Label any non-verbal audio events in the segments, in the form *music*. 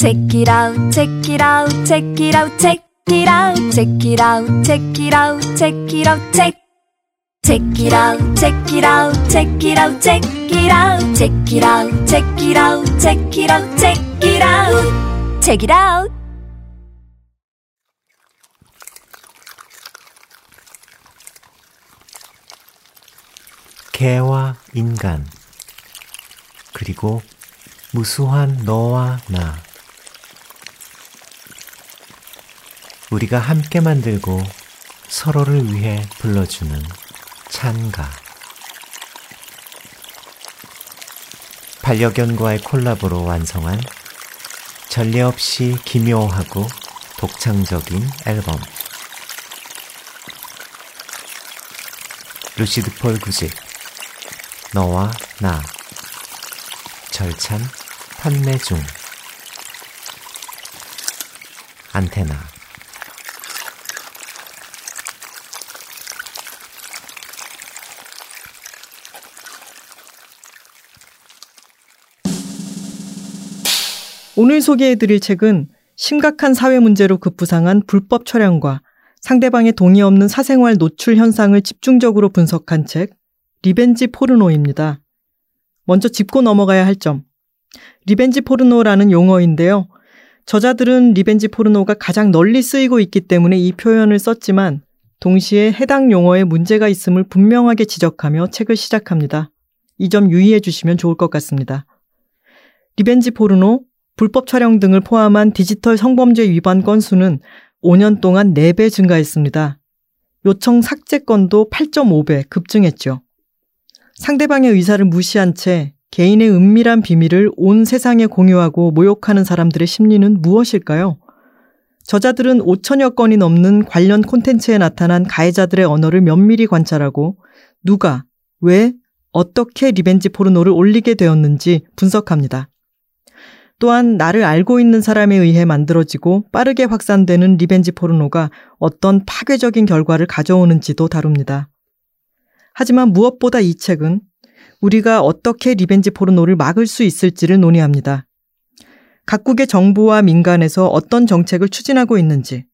Check it out, check it out, check it out, check it out, check it out, check it out, check it out, check. Check it out, check it out, check it out, check it out, check it out, check it out, check it out, check it out, check it out. 개와 인간 그리고 무수한 너와 나 우리가 함께 만들고 서로를 위해 불러주는 찬가. 반려견과의 콜라보로 완성한 전례 없이 기묘하고 독창적인 앨범. 루시드 폴 구직 너와 나 절찬 판매 중. 안테나 오늘 소개해드릴 책은 심각한 사회 문제로 급부상한 불법 촬영과 상대방의 동의 없는 사생활 노출 현상을 집중적으로 분석한 책, 리벤지 포르노입니다. 먼저 짚고 넘어가야 할 점. 리벤지 포르노라는 용어인데요. 저자들은 리벤지 포르노가 가장 널리 쓰이고 있기 때문에 이 표현을 썼지만 동시에 해당 용어에 문제가 있음을 분명하게 지적하며 책을 시작합니다. 이 점 유의해 주시면 좋을 것 같습니다. 리벤지 포르노, 불법 촬영 등을 포함한 디지털 성범죄 위반 건수는 5년 동안 4배 증가했습니다. 요청 삭제 건도 8.5배 급증했죠. 상대방의 의사를 무시한 채 개인의 은밀한 비밀을 온 세상에 공유하고 모욕하는 사람들의 심리는 무엇일까요? 저자들은 5천여 건이 넘는 관련 콘텐츠에 나타난 가해자들의 언어를 면밀히 관찰하고 누가, 왜, 어떻게 리벤지 포르노를 올리게 되었는지 분석합니다. 또한 나를 알고 있는 사람에 의해 만들어지고 빠르게 확산되는 리벤지 포르노가 어떤 파괴적인 결과를 가져오는지도 다룹니다. 하지만 무엇보다 이 책은 우리가 어떻게 리벤지 포르노를 막을 수 있을지를 논의합니다. 각국의 정부와 민간에서 어떤 정책을 추진하고 있는지,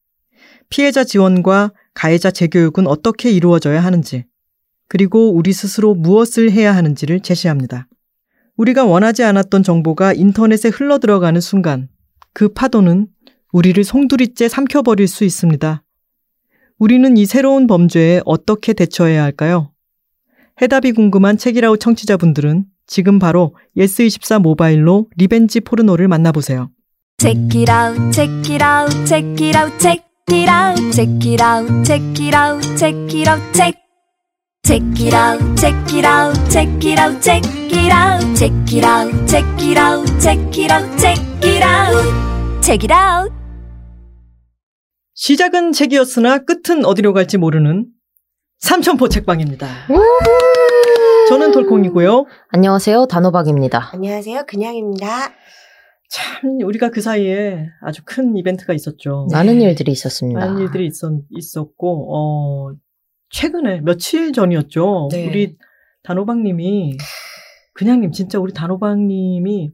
피해자 지원과 가해자 재교육은 어떻게 이루어져야 하는지, 그리고 우리 스스로 무엇을 해야 하는지를 제시합니다. 우리가 원하지 않았던 정보가 인터넷에 흘러 들어가는 순간 그 파도는 우리를 송두리째 삼켜버릴 수 있습니다. 우리는 이 새로운 범죄에 어떻게 대처해야 할까요? 해답이 궁금한 책이라우 청취자분들은 지금 바로 예스24 모바일로 리벤지 포르노를 만나보세요. Check it out, check it out, check it out, check it out, check it out, check it out, check it out, check. Check it out, check it out, check it out, check it out, check it out, check it out, check it out, check it out, check it out. 시작은 책이었으나 끝은 어디로 갈지 모르는 삼천포 책방입니다. 저는 돌콩이고요. 안녕하세요. 단호박입니다. 안녕하세요. 그냥입니다. 참 우리가 그 사이에 아주 큰 이벤트가 있었죠. 많은 일들이 있었습니다. 많은 일들이 있었, 있었고 어 최근에 며칠 전이었죠. 네. 우리 단호박님이 그냥님 진짜 우리 단호박님이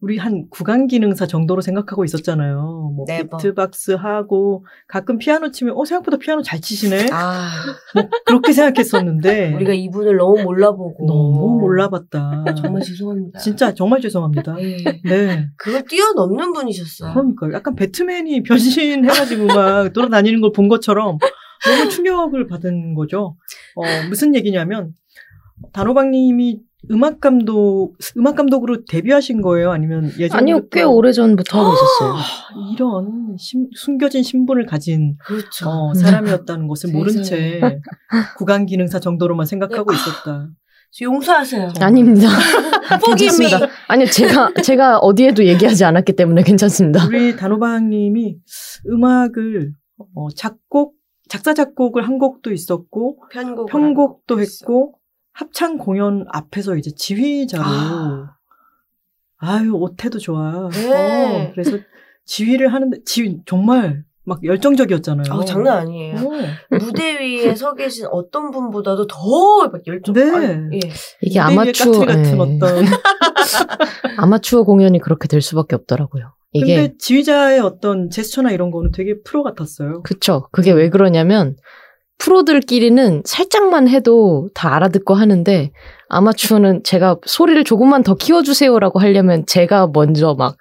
우리 한 구강 기능사 정도로 생각하고 있었잖아요. 뭐 네, 뭐. 비트박스 하고 가끔 피아노 치면 어 생각보다 피아노 잘 치시네. 아, 뭐 그렇게 생각했었는데 *laughs* 우리가 이분을 너무 몰라보고. 너무 몰라봤다. 정말 죄송합니다. 진짜 정말 죄송합니다. 네. 네. 그걸 뛰어넘는 분이셨어요. 그러니까 약간 배트맨이 변신해가지고 막 돌아다니는 걸 본 것처럼 너무 충격을 받은 거죠. 어, 무슨 얘기냐면 단호박님이 음악 감독 음악 감독으로 데뷔하신 거예요? 아니면 예전부터 아니요, 꽤 오래 전부터 하고 있었어요. *gasps* 아, 이런 심- 숨겨진 신분을 가진 그렇죠. 어, 사람이었다는 것을 *laughs* 모른 채. 구강 기능사 정도로만 생각하고 있었다. 용서하세요. 아닙니다. *laughs* 포기미. 괜찮습니다. 아니요, 제가, 제가 어디에도 얘기하지 않았기 때문에 괜찮습니다. 우리 단호박님이 음악을 어, 작곡 작사 작곡을 한 곡도 있었고 편곡. 편곡도 했고 합창 공연 앞에서 이제 지휘자로 아. 아. 유 오태도 좋아. 네. 어, 그래서 지휘를 하는데 지휘 정말 막 열정적이었잖아요. 아, 장난 아니에요. 어. 무대 위에 서 계신 어떤 분보다도 더 막 열정. 네. 아니, 예. 이게 위에 아마추어, 같은 예. 어떤 *laughs* 아마추어 공연이 그렇게 될 수밖에 없더라고요. 이게 근데 지휘자의 어떤 제스처나 이런 거는 되게 프로 같았어요. 그쵸. 그게 왜 그러냐면 프로들끼리는 살짝만 해도 다 알아듣고 하는데 아마추어는 제가 소리를 조금만 더 키워주세요라고 하려면 제가 먼저 막,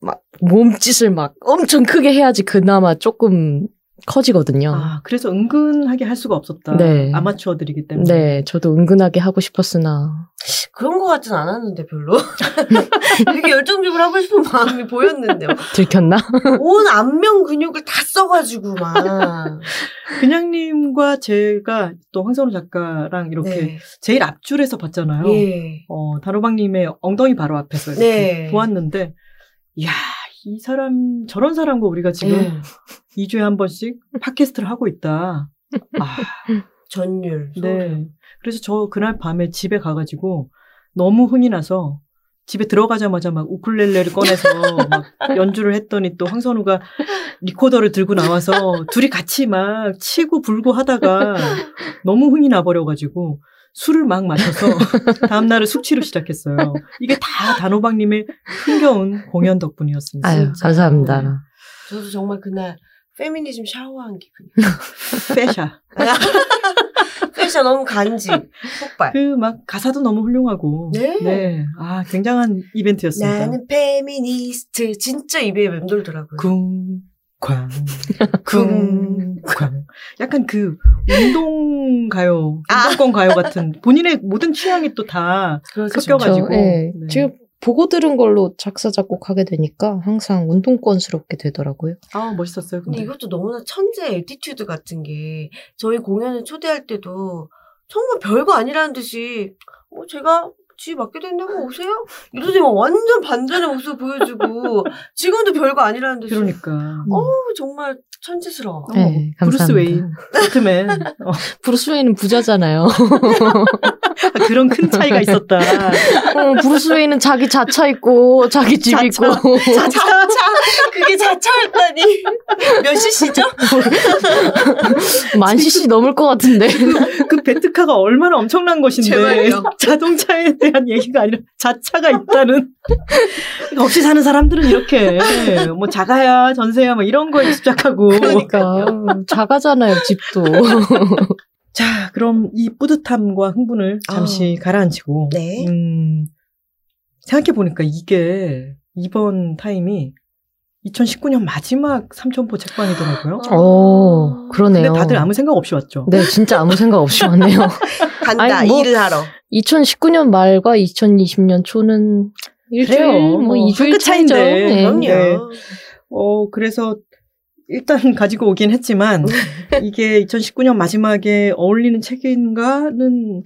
막 몸짓을 막 엄청 크게 해야지 그나마 조금 커지거든요. 아, 그래서 은근하게 할 수가 없었다. 네. 아마추어들이기 때문에. 네, 저도 은근하게 하고 싶었으나. 그런 것 같진 않았는데 별로. *laughs* 되게 열정적으로 하고 싶은 마음이 보였는데요. 들켰나? 온 안면 근육을 다 써가지고 막. 그냥님과 제가 또 황선우 작가랑 이렇게 네. 제일 앞줄에서 봤잖아요. 예. 어, 단호박님의 엉덩이 바로 앞에서 이렇게 네. 보았는데, 이야, 이 사람, 저런 사람과 우리가 지금 *laughs* 예. 2주에 한 번씩 팟캐스트를 하고 있다. 아, *laughs* 전율. 소름. 네. 그래서 저 그날 밤에 집에 가가지고 너무 흥이 나서 집에 들어가자마자 막 우쿨렐레를 꺼내서 *laughs* 막 연주를 했더니 또 황선우가 리코더를 들고 나와서 둘이 같이 막 치고 불고 하다가 너무 흥이 나버려가지고 술을 막 마셔서 *laughs* 다음날을 숙취로 시작했어요. 이게 다 단호박님의 흥겨운 공연 덕분이었습니다. 아유. 감사합니다. 저도 정말 그날 페미니즘 샤워한 기분이에요. *laughs* 페샤. *laughs* 패션 너무 간지. 폭발. 그 막 가사도 너무 훌륭하고. 네. 아, 굉장한 이벤트였습니다. 나는 페미니스트. 진짜 입에 맴돌더라고요. 쿵 쾅 *laughs* 쿵 쾅 약간 그 운동 가요 아. 운동권 가요 같은 본인의 모든 취향이 또다 그렇죠. 섞여가지고 저, 예, 네. 지금 보고 들은 걸로 작사, 작곡하게 되니까 항상 운동권스럽게 되더라고요. 아 멋있었어요 근데 근데 이것도 너무나 천재 attitude 같은 게 저희 공연을 초대할 때도 정말 별거 아니라는 듯이 어 제가 지 맡게 된다고 오세요? 이러더니 막 완전 반전의 모습 보여주고 *laughs* 지금도 별거 아니라는 듯이 그러니까 어 정말 천재스러워. 어, 네, 브루스 감사합니다. 웨인 *laughs* 배트맨 어, 브루스 웨인은 부자잖아요. *laughs* 아, 그런 큰 차이가 있었다 어, 브루스 웨인은 자기 자차 있고, 자기 집 자차. 있고. 자차 그게 자차였다니 몇 시시죠? 만 cc 넘을 것 같은데. 그 배트카가 얼마나 엄청난 것인데 제발요. 자동차에 대한 얘기가 아니라 자차가 있다는 없이 사는 사람들은 이렇게 뭐 자가야 전세야 뭐 이런 거에 집착하고 그러니까. 작아잖아요, 집도. 자, 그럼 이 뿌듯함과 흥분을 잠시 아. 가라앉히고, 네. 음, 생각해보니까 이게 이번 타임이 2019년 마지막 삼천포 책방이더라고요. 오, 그러네요. 근데 다들 아무 생각 없이 왔죠. 네, 진짜 아무 생각 없이 왔네요. *laughs* 간다 아니, 뭐- 일을 하러. 2019년 말과 2020년 초는 일주일, 그래요. 뭐 어, 2주일 한끗 차이죠. 차이인데. 네. 그럼요. 네. 어, 그래서 일단 *laughs* 가지고 오긴 했지만, 이게 2019년 마지막에 어울리는 책인가는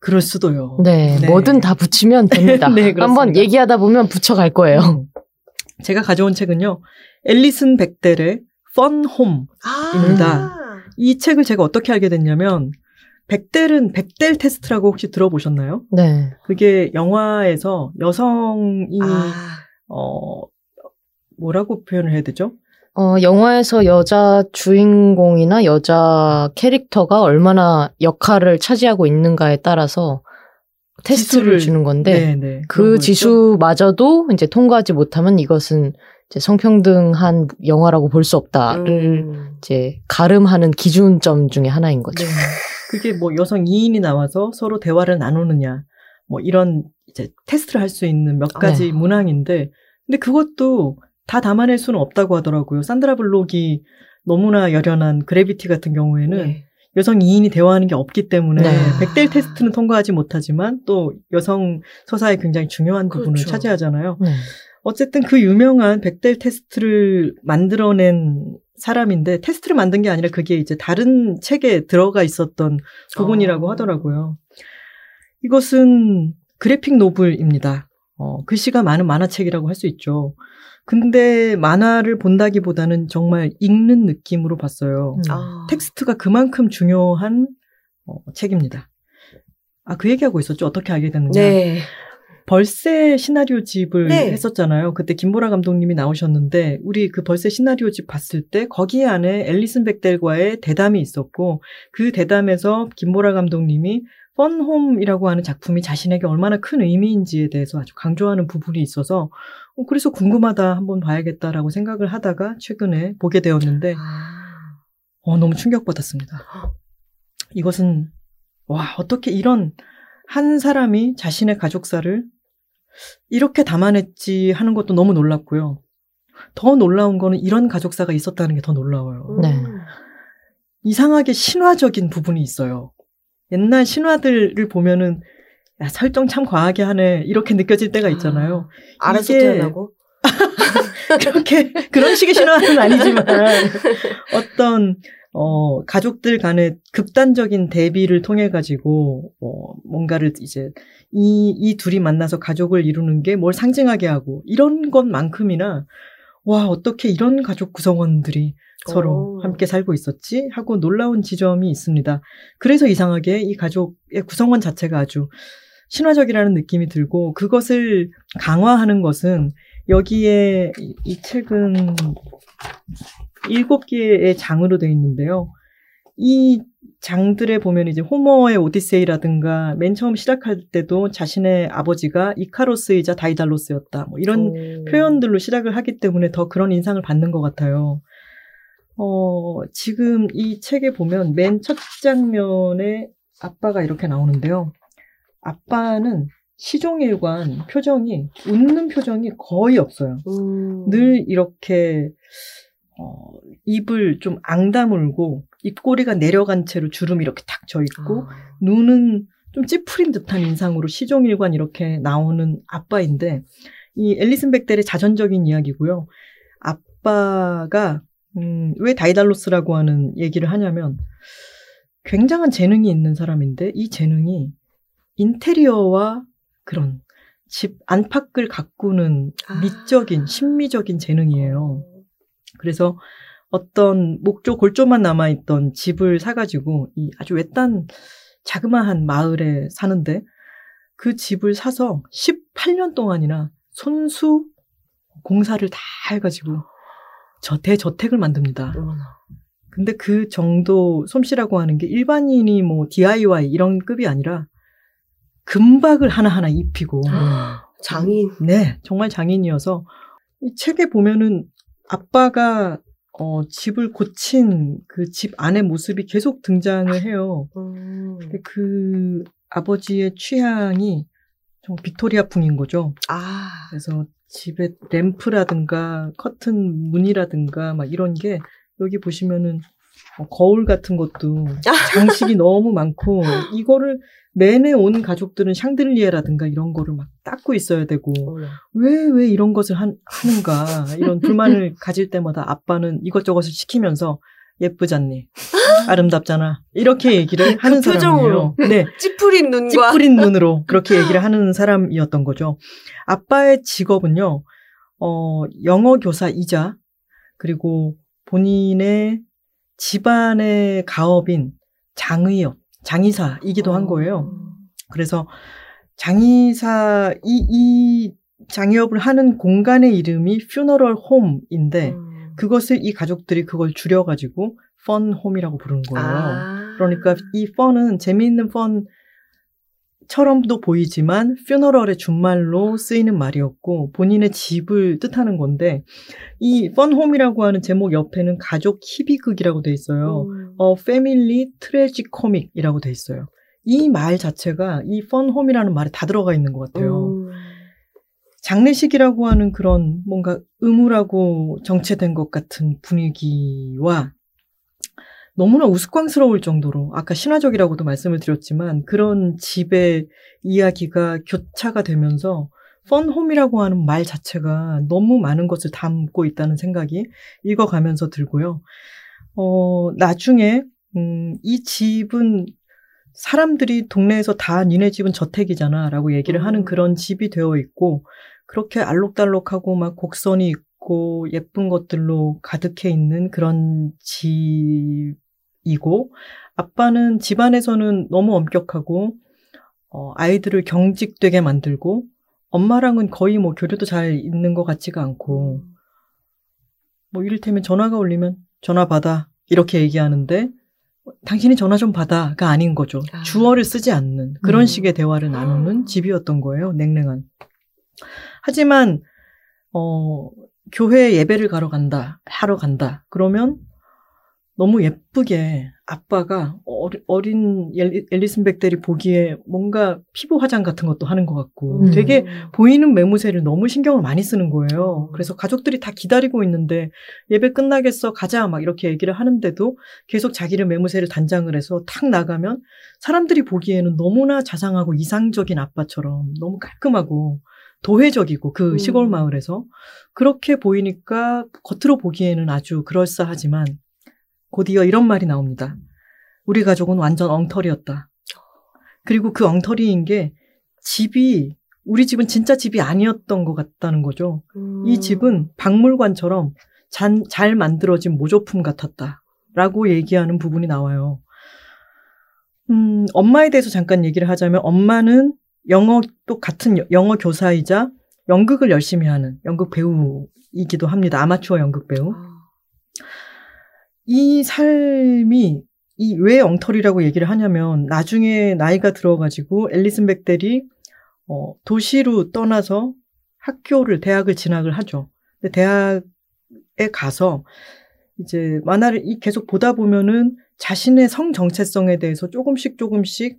그럴 수도요. 네, 네. 뭐든 다 붙이면 *laughs* 됩니다. 네. 한번 얘기하다 보면 붙여갈 거예요. 음. *laughs* 제가 가져온 책은요, 앨리슨 백델의 Fun Home. 아. 입니다. 이 책을 제가 어떻게 알게 됐냐면, 백델은 백델 테스트라고 혹시 들어보셨나요? 네. 그게 영화에서 여성이, 아. 어, 뭐라고 표현을 해야 되죠? 어, 영화에서 여자 주인공이나 여자 캐릭터가 얼마나 역할을 차지하고 있는가에 따라서 테스트를 지수를- 주는 건데, 네, 네. 그. 지수마저도 이제 통과하지 못하면 이것은 이제 성평등한 영화라고 볼 수 없다를 음. 이제 가름하는 기준점 중에 하나인 거죠. 네. 그게 뭐 여성 2인이 나와서 서로 대화를 나누느냐, 뭐 이런 이제 테스트를 할 수 있는 몇 가지 네. 문항인데, 근데 그것도 다 담아낼 수는 없다고 하더라고요. 산드라 블록이 너무나 열연한 그래비티 같은 경우에는 네. 여성 2인이 대화하는 게 없기 때문에 네. 백델 테스트는 통과하지 못하지만 또 여성 서사에 굉장히 중요한 부분을 그렇죠. 차지하잖아요. 네. 어쨌든 그 유명한 백델 테스트를 만들어낸 사람인데 테스트를 만든 게 아니라 그게 이제 다른 책에 들어가 있었던 부분이라고 어. 하더라고요. 이것은 그래픽 노블입니다. 어, 글씨가 많은 만화책이라고 할 수 있죠. 근데 만화를 본다기보다는 정말 읽는 느낌으로 봤어요. 음. 아. 텍스트가 그만큼 중요한 어, 책입니다. 아, 그 얘기하고 있었죠. 어떻게 알게 됐느냐. 네. 벌새 시나리오 집을 네. 했었잖아요. 그때 김보라 감독님이 나오셨는데 우리 그 벌새 시나리오 집 봤을 때 거기 안에 앨리슨 백델과의 대담이 있었고 그 대담에서 김보라 감독님이 펀홈이라고 하는 작품이 자신에게 얼마나 큰 의미인지에 대해서 아주 강조하는 부분이 있어서 어, 그래서 궁금하다 한번 봐야겠다라고 생각을 하다가 최근에 보게 되었는데 아. 어, 너무 충격받았습니다. 이것은 와 어떻게 이런 한 사람이 자신의 가족사를 이렇게 담아냈지 하는 것도 너무 놀랍고요. 더 놀라운 거는 이런 가족사가 있었다는 게 더 놀라워요. 네. 음. 이상하게 신화적인 부분이 있어요. 옛날 신화들을 보면은 야, 설정 참 과하게 하네 이렇게 느껴질 때가 있잖아요. 알아서 이게- 태어나고. *laughs* 그렇게 그런 식의 신화는 아니지만 어떤 어 가족들 간의 극단적인 대비를 통해 가지고 어 뭔가를 이제 이 이 둘이 만나서 가족을 이루는 게 뭘 상징하게 하고 이런 것만큼이나 와 어떻게 이런 가족 구성원들이 서로 오. 함께 살고 있었지 하고 놀라운 지점이 있습니다. 그래서 이상하게 이 가족의 구성원 자체가 아주 신화적이라는 느낌이 들고 그것을 강화하는 것은 여기에 이, 이 책은 일곱 개의 장으로 되어 있는데요. 이 장들에 보면 이제 호머의 오디세이라든가 맨 처음 시작할 때도 자신의 아버지가 이카로스이자 다이달로스였다. 뭐 이런 오. 표현들로 시작을 하기 때문에 더 그런 인상을 받는 것 같아요. 어, 지금 이 책에 보면 맨 첫 장면에 아빠가 이렇게 나오는데요. 아빠는 시종일관 표정이, 웃는 표정이 거의 없어요. 음. 늘 이렇게, 어, 입을 좀 앙다물고, 입꼬리가 내려간 채로 주름이 이렇게 탁 져 있고, 아. 눈은 좀 찌푸린 듯한 인상으로 시종일관 이렇게 나오는 아빠인데 이 앨리슨 백델의 자전적인 이야기고요. 아빠가 음, 왜 다이달로스라고 하는 얘기를 하냐면 굉장한 재능이 있는 사람인데 이 재능이 인테리어와 그런 집 안팎을 가꾸는 아. 미적인 심미적인 재능이에요. 그래서 어떤 목조 골조만 남아 있던 집을 사가지고 이 아주 외딴 자그마한 마을에 사는데 그 집을 사서 18년 동안이나 손수 공사를 다 해가지고 저 대저택을 만듭니다. 근데 그 정도 솜씨라고 하는 게 일반인이 뭐 DIY 이런 급이 아니라 금박을 하나하나 입히고 장인. 네, 정말 장인이어서 이 책에 보면은 아빠가 어, 집을 고친 그 집 안의 모습이 계속 등장을 해요. 음. 그 아버지의 취향이 좀 빅토리아풍인 거죠. 아. 그래서 집에 램프라든가 커튼 문이라든가 막 이런 게 여기 보시면은 어, 거울 같은 것도 장식이 너무 많고 이거를 내내 온 가족들은 샹들리에라든가 이런 거를 막 닦고 있어야 되고 어머나. 왜, 왜 이런 것을 한- 하는가. 이런 불만을 *laughs* 가질 때마다 아빠는 이것저것을 시키면서 예쁘잖니. 아름답잖아. 이렇게 얘기를 하는 그. 사람이에요. 네. 찌푸린 눈과. 찌푸린 눈으로 *laughs* 그렇게 얘기를 하는 사람이었던 거죠. 아빠의 직업은요, 어, 영어 교사이자, 그리고 본인의 집안의 가업인 장의업, 장의사이기도 한 거예요. 그래서 장의사, 이, 이 장의업을 하는 공간의 이름이 퓨너럴 홈인데, 음. 그것을 이 가족들이 그걸 줄여가지고 펀 홈이라고 부르는 거예요. 아. 그러니까 이 펀은 재미있는 펀 처럼도 보이지만 퓨너럴의 준말로 쓰이는 말이었고 본인의 집을 뜻하는 건데 이 펀홈이라고 하는 제목 옆에는 가족 희비극이라고 돼 있어요. 음. 어 패밀리 트레지 코믹이라고 돼 있어요. 이 말 자체가 이 펀홈이라는 말에 다 들어가 있는 것 같아요. 음. 장례식이라고 하는 그런 뭔가 음울하고 정체된 것 같은 분위기와 너무나 우스꽝스러울 정도로 아까 신화적이라고도 말씀을 드렸지만 그런 집의 이야기가 교차가 되면서 펀홈이라고 하는 말 자체가 너무 많은 것을 담고 있다는 생각이 읽어가면서 들고요. 어, 나중에 음, 이 집은 사람들이 동네에서 다 니네 집은 저택이잖아 라고 얘기를 하는 음. 그런 집이 되어 있고 그렇게 알록달록하고 막 곡선이 있고 예쁜 것들로 가득해 있는 그런 집 이고 아빠는 집안에서는 너무 엄격하고 어, 아이들을 경직되게 만들고 엄마랑은 거의 뭐 교류도 잘 있는 것 같지가 않고 뭐 이를테면 전화가 울리면 전화 받아 이렇게 얘기하는데 당신이 전화 좀 받아가 아닌 거죠. 아. 주어를 쓰지 않는 그런 음. 식의 대화를 나누는 집이었던 거예요. 냉랭한. 하지만 어 교회 예배를 가러 간다, 하러 간다. 그러면 너무 예쁘게 아빠가 어린 엘- 앨리슨 백델이 보기에 뭔가 피부 화장 같은 것도 하는 것 같고 음. 되게 보이는 매무새를 너무 신경을 많이 쓰는 거예요. 그래서 가족들이 다 기다리고 있는데 예배 끝나겠어 가자 막 이렇게 얘기를 하는데도 계속 자기를 매무새를 단장을 해서 탁 나가면 사람들이 보기에는 너무나 자상하고 이상적인 아빠처럼 너무 깔끔하고 도회적이고 그 음. 시골 마을에서 그렇게 보이니까 겉으로 보기에는 아주 그럴싸하지만 곧이어 이런 말이 나옵니다. 우리 가족은 완전 엉터리였다. 그리고 그 엉터리인 게 집이 우리 집은 진짜 집이 아니었던 것 같다는 거죠. 음. 이 집은 박물관처럼 잔- 잘 만들어진 모조품 같았다. 라고 얘기하는 부분이 나와요. 음, 엄마에 대해서 잠깐 얘기를 하자면 엄마는 영어 또 같은 여- 영어 교사이자 연극을 열심히 하는 연극 배우이기도 합니다. 아마추어 연극 배우. 이 삶이 이 왜 엉터리라고 얘기를 하냐면 나중에 나이가 들어가지고 앨리슨 백델이 어, 도시로 떠나서 학교를 대학을 진학을 하죠. 근데 대학에 가서 이제 만화를 이 계속 보다 보면은 자신의 성 정체성에 대해서 조금씩 조금씩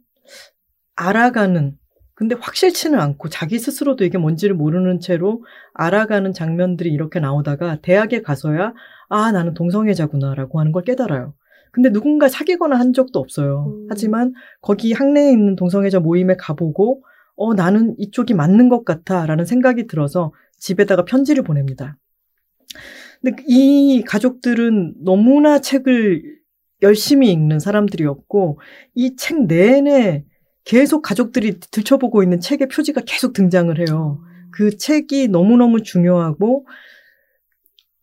알아가는 근데 확실치는 않고 자기 스스로도 이게 뭔지를 모르는 채로 알아가는 장면들이 이렇게 나오다가 대학에 가서야 아 나는 동성애자구나라고 하는 걸 깨달아요. 근데 누군가 사귀거나 한 적도 없어요. 음. 하지만 거기 학내에 있는 동성애자 모임에 가보고 어 나는 이쪽이 맞는 것 같아 라는 생각이 들어서 집에다가 편지를 보냅니다. 근데 이 가족들은 너무나 책을 열심히 읽는 사람들이었고 이 책 내내 계속 가족들이 들춰보고 있는 책의 표지가 계속 등장을 해요. 그 책이 너무너무 중요하고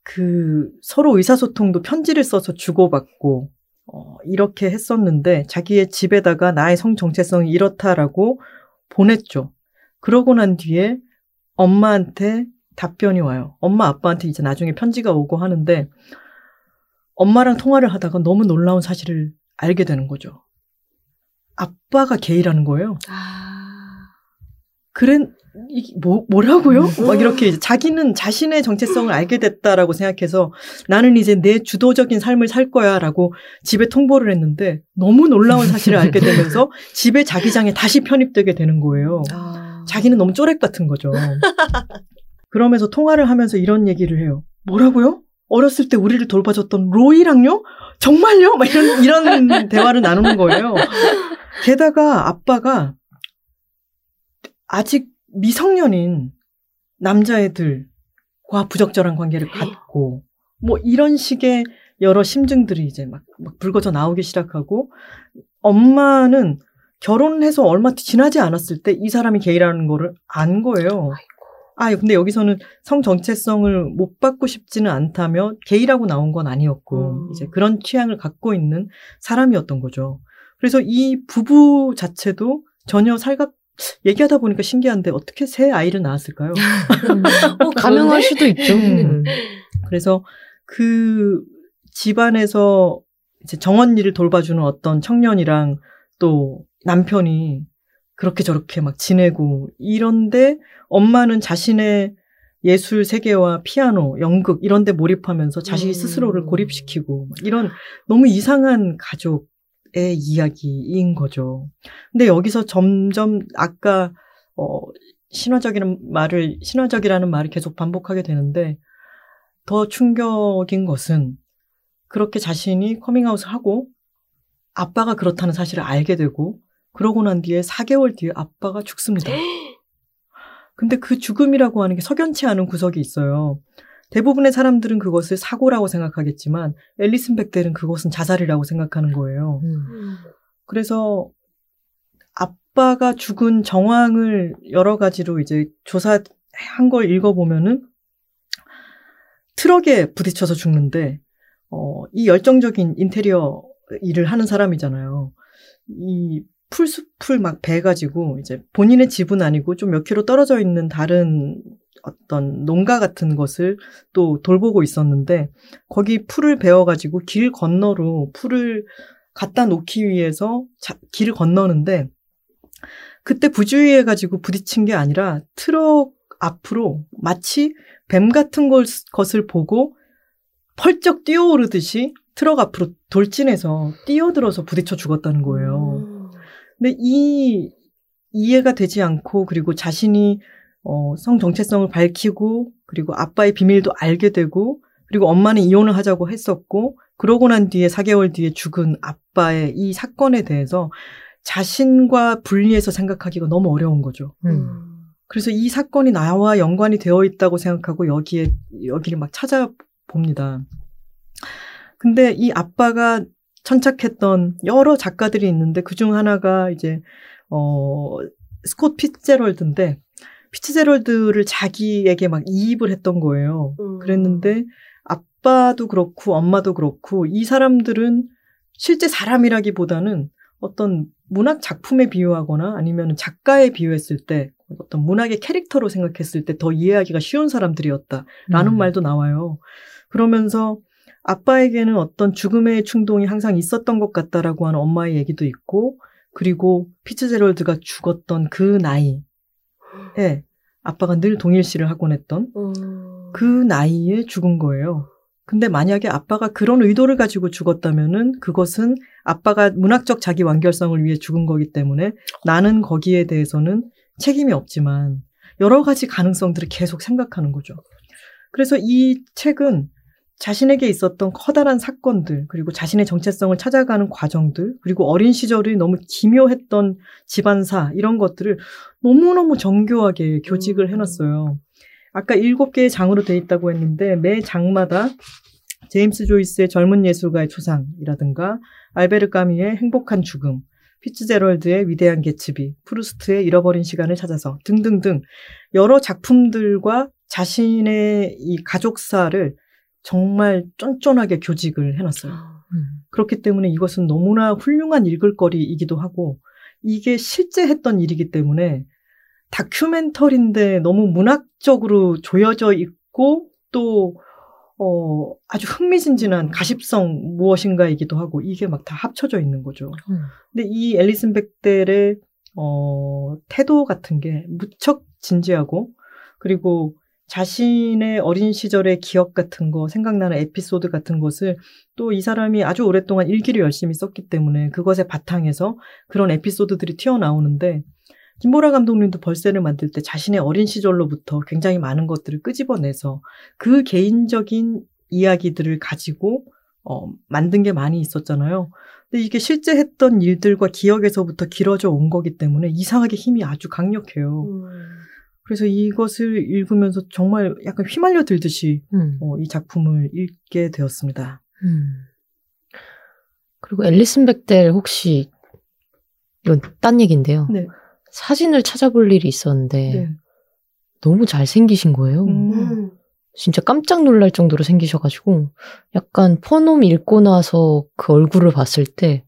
그 서로 의사소통도 편지를 써서 주고받고 어, 이렇게 했었는데 자기의 집에다가 나의 성 정체성이 이렇다라고 보냈죠. 그러고 난 뒤에 엄마한테 답변이 와요. 엄마 아빠한테 이제 나중에 편지가 오고 하는데 엄마랑 통화를 하다가 너무 놀라운 사실을 알게 되는 거죠. 아빠가 게이라는 거예요. 아. 그래 이 뭐, 뭐라고요? 막 이렇게 이제 자기는 자신의 정체성을 알게 됐다라고 생각해서 나는 이제 내 주도적인 삶을 살 거야 라고 집에 통보를 했는데 너무 놀라운 사실을 알게 되면서 *laughs* 집에 자기장에 다시 편입되게 되는 거예요. 아. 자기는 너무 쪼렉 같은 거죠. 그러면서 통화를 하면서 이런 얘기를 해요. 뭐라고요? 어렸을 때 우리를 돌봐줬던 로이랑요? 정말요? 막 이런, 이런 대화를 나누는 거예요. 게다가 아빠가 아직 미성년인 남자애들과 부적절한 관계를 갖고 뭐 이런 식의 여러 심증들이 이제 막, 막 불거져 나오기 시작하고 엄마는 결혼해서 얼마 지나지 않았을 때 이 사람이 게이라는 거를 안 거예요. 아, 근데 여기서는 성 정체성을 못 받고 싶지는 않다며 게이라고 나온 건 아니었고 음. 이제 그런 취향을 갖고 있는 사람이었던 거죠. 그래서 이 부부 자체도 전혀 살갑 얘기하다 보니까 신기한데 어떻게 새 아이를 낳았을까요? *laughs* 어, 가능할 수도 있죠. 음. 그래서 그 집안에서 이제 정언니를 돌봐주는 어떤 청년이랑 또 남편이 그렇게 저렇게 막 지내고 이런데 엄마는 자신의 예술 세계와 피아노, 연극 이런 데 몰입하면서 음. 스스로를 고립시키고 막 이런 너무 이상한 가족 의 이야기인 거죠. 근데 여기서 점점 아까 어 신화적이라는 말을 신화적이라는 말을 계속 반복하게 되는데 더 충격인 것은 그렇게 자신이 커밍아웃을 하고 아빠가 그렇다는 사실을 알게 되고 그러고 난 뒤에 4개월 뒤에 아빠가 죽습니다. *gasps* 근데 그 죽음이라고 하는 게 석연치 않은 구석이 있어요. 대부분의 사람들은 그것을 사고라고 생각하겠지만 앨리슨 백델은 그것은 자살이라고 생각하는 거예요. 음. 그래서 아빠가 죽은 정황을 여러 가지로 이제 조사한 걸 읽어보면은 트럭에 부딪혀서 죽는데, 어, 이 열정적인 인테리어 일을 하는 사람이잖아요. 이 풀숲을 막 베가지고 이제 본인의 집은 아니고 좀 몇 킬로 떨어져 있는 다른 어떤 농가 같은 것을 또 돌보고 있었는데 거기 풀을 베어가지고 길 건너로 풀을 갖다 놓기 위해서 자- 길을 건너는데 그때 부주의해가지고 부딪힌 게 아니라 트럭 앞으로 마치 뱀 같은 걸- 것을 보고 펄쩍 뛰어오르듯이 트럭 앞으로 돌진해서 뛰어들어서 부딪혀 죽었다는 거예요. 음. 근데 이 이해가 되지 않고 그리고 자신이 어, 성 정체성을 밝히고 그리고 아빠의 비밀도 알게 되고 그리고 엄마는 이혼을 하자고 했었고 그러고 난 뒤에 4개월 뒤에 죽은 아빠의 이 사건에 대해서 자신과 분리해서 생각하기가 너무 어려운 거죠. 음. 그래서 이 사건이 나와 연관이 되어 있다고 생각하고 여기에 여기를 막 찾아봅니다. 근데 이 아빠가 천착했던 여러 작가들이 있는데 그중 하나가 이제 어 스콧 피츠제럴드인데 피츠제럴드를 자기에게 막 이입을 했던 거예요. 음. 그랬는데 아빠도 그렇고 엄마도 그렇고 이 사람들은 실제 사람이라기보다는 어떤 문학 작품에 비유하거나 아니면 작가에 비유했을 때 어떤 문학의 캐릭터로 생각했을 때 더 이해하기가 쉬운 사람들이었다라는 음. 말도 나와요. 그러면서 아빠에게는 어떤 죽음의 충동이 항상 있었던 것 같다라고 하는 엄마의 얘기도 있고 그리고 피츠제럴드가 죽었던 그 나이 에 아빠가 늘 동일시를 하곤 했던 음. 그 나이에 죽은 거예요. 근데 만약에 아빠가 그런 의도를 가지고 죽었다면은 그것은 아빠가 문학적 자기 완결성을 위해 죽은 거기 때문에 나는 거기에 대해서는 책임이 없지만 여러 가지 가능성들을 계속 생각하는 거죠. 그래서 이 책은 자신에게 있었던 커다란 사건들, 그리고 자신의 정체성을 찾아가는 과정들, 그리고 어린 시절이 너무 기묘했던 집안사, 이런 것들을 너무너무 정교하게 교직을 음. 해놨어요. 아까 일곱 개의 장으로 돼 있다고 했는데 매 장마다 제임스 조이스의 젊은 예술가의 초상이라든가 알베르 카뮈의 행복한 죽음, 피츠제럴드의 위대한 개츠비, 프루스트의 잃어버린 시간을 찾아서 등등등 여러 작품들과 자신의 이 가족사를 정말 쫀쫀하게 교직을 해놨어요. 음. 그렇기 때문에 이것은 너무나 훌륭한 읽을거리이기도 하고 이게 실제 했던 일이기 때문에 다큐멘터리인데 너무 문학적으로 조여져 있고 또 어, 아주 흥미진진한 가십성 무엇인가이기도 하고 이게 막 다 합쳐져 있는 거죠. 음. 근데 이 앨리슨 백델의 어, 태도 같은 게 무척 진지하고 그리고 자신의 어린 시절의 기억 같은 거, 생각나는 에피소드 같은 것을 또 이 사람이 아주 오랫동안 일기를 열심히 썼기 때문에 그것의 바탕에서 그런 에피소드들이 튀어나오는데 김보라 감독님도 벌새를 만들 때 자신의 어린 시절로부터 굉장히 많은 것들을 끄집어내서 그 개인적인 이야기들을 가지고 어, 만든 게 많이 있었잖아요. 근데 이게 실제 했던 일들과 기억에서부터 길어져 온 거기 때문에 이상하게 힘이 아주 강력해요. 음. 그래서 이것을 읽으면서 정말 약간 휘말려 들듯이 음. 어, 이 작품을 읽게 되었습니다. 음. 그리고 앨리슨 백델 혹시 이건 딴 얘기인데요. 네. 사진을 찾아볼 일이 있었는데 네. 너무 잘 생기신 거예요. 음. 음. 진짜 깜짝 놀랄 정도로 생기셔가지고 약간 Fun Home 읽고 나서 그 얼굴을 봤을 때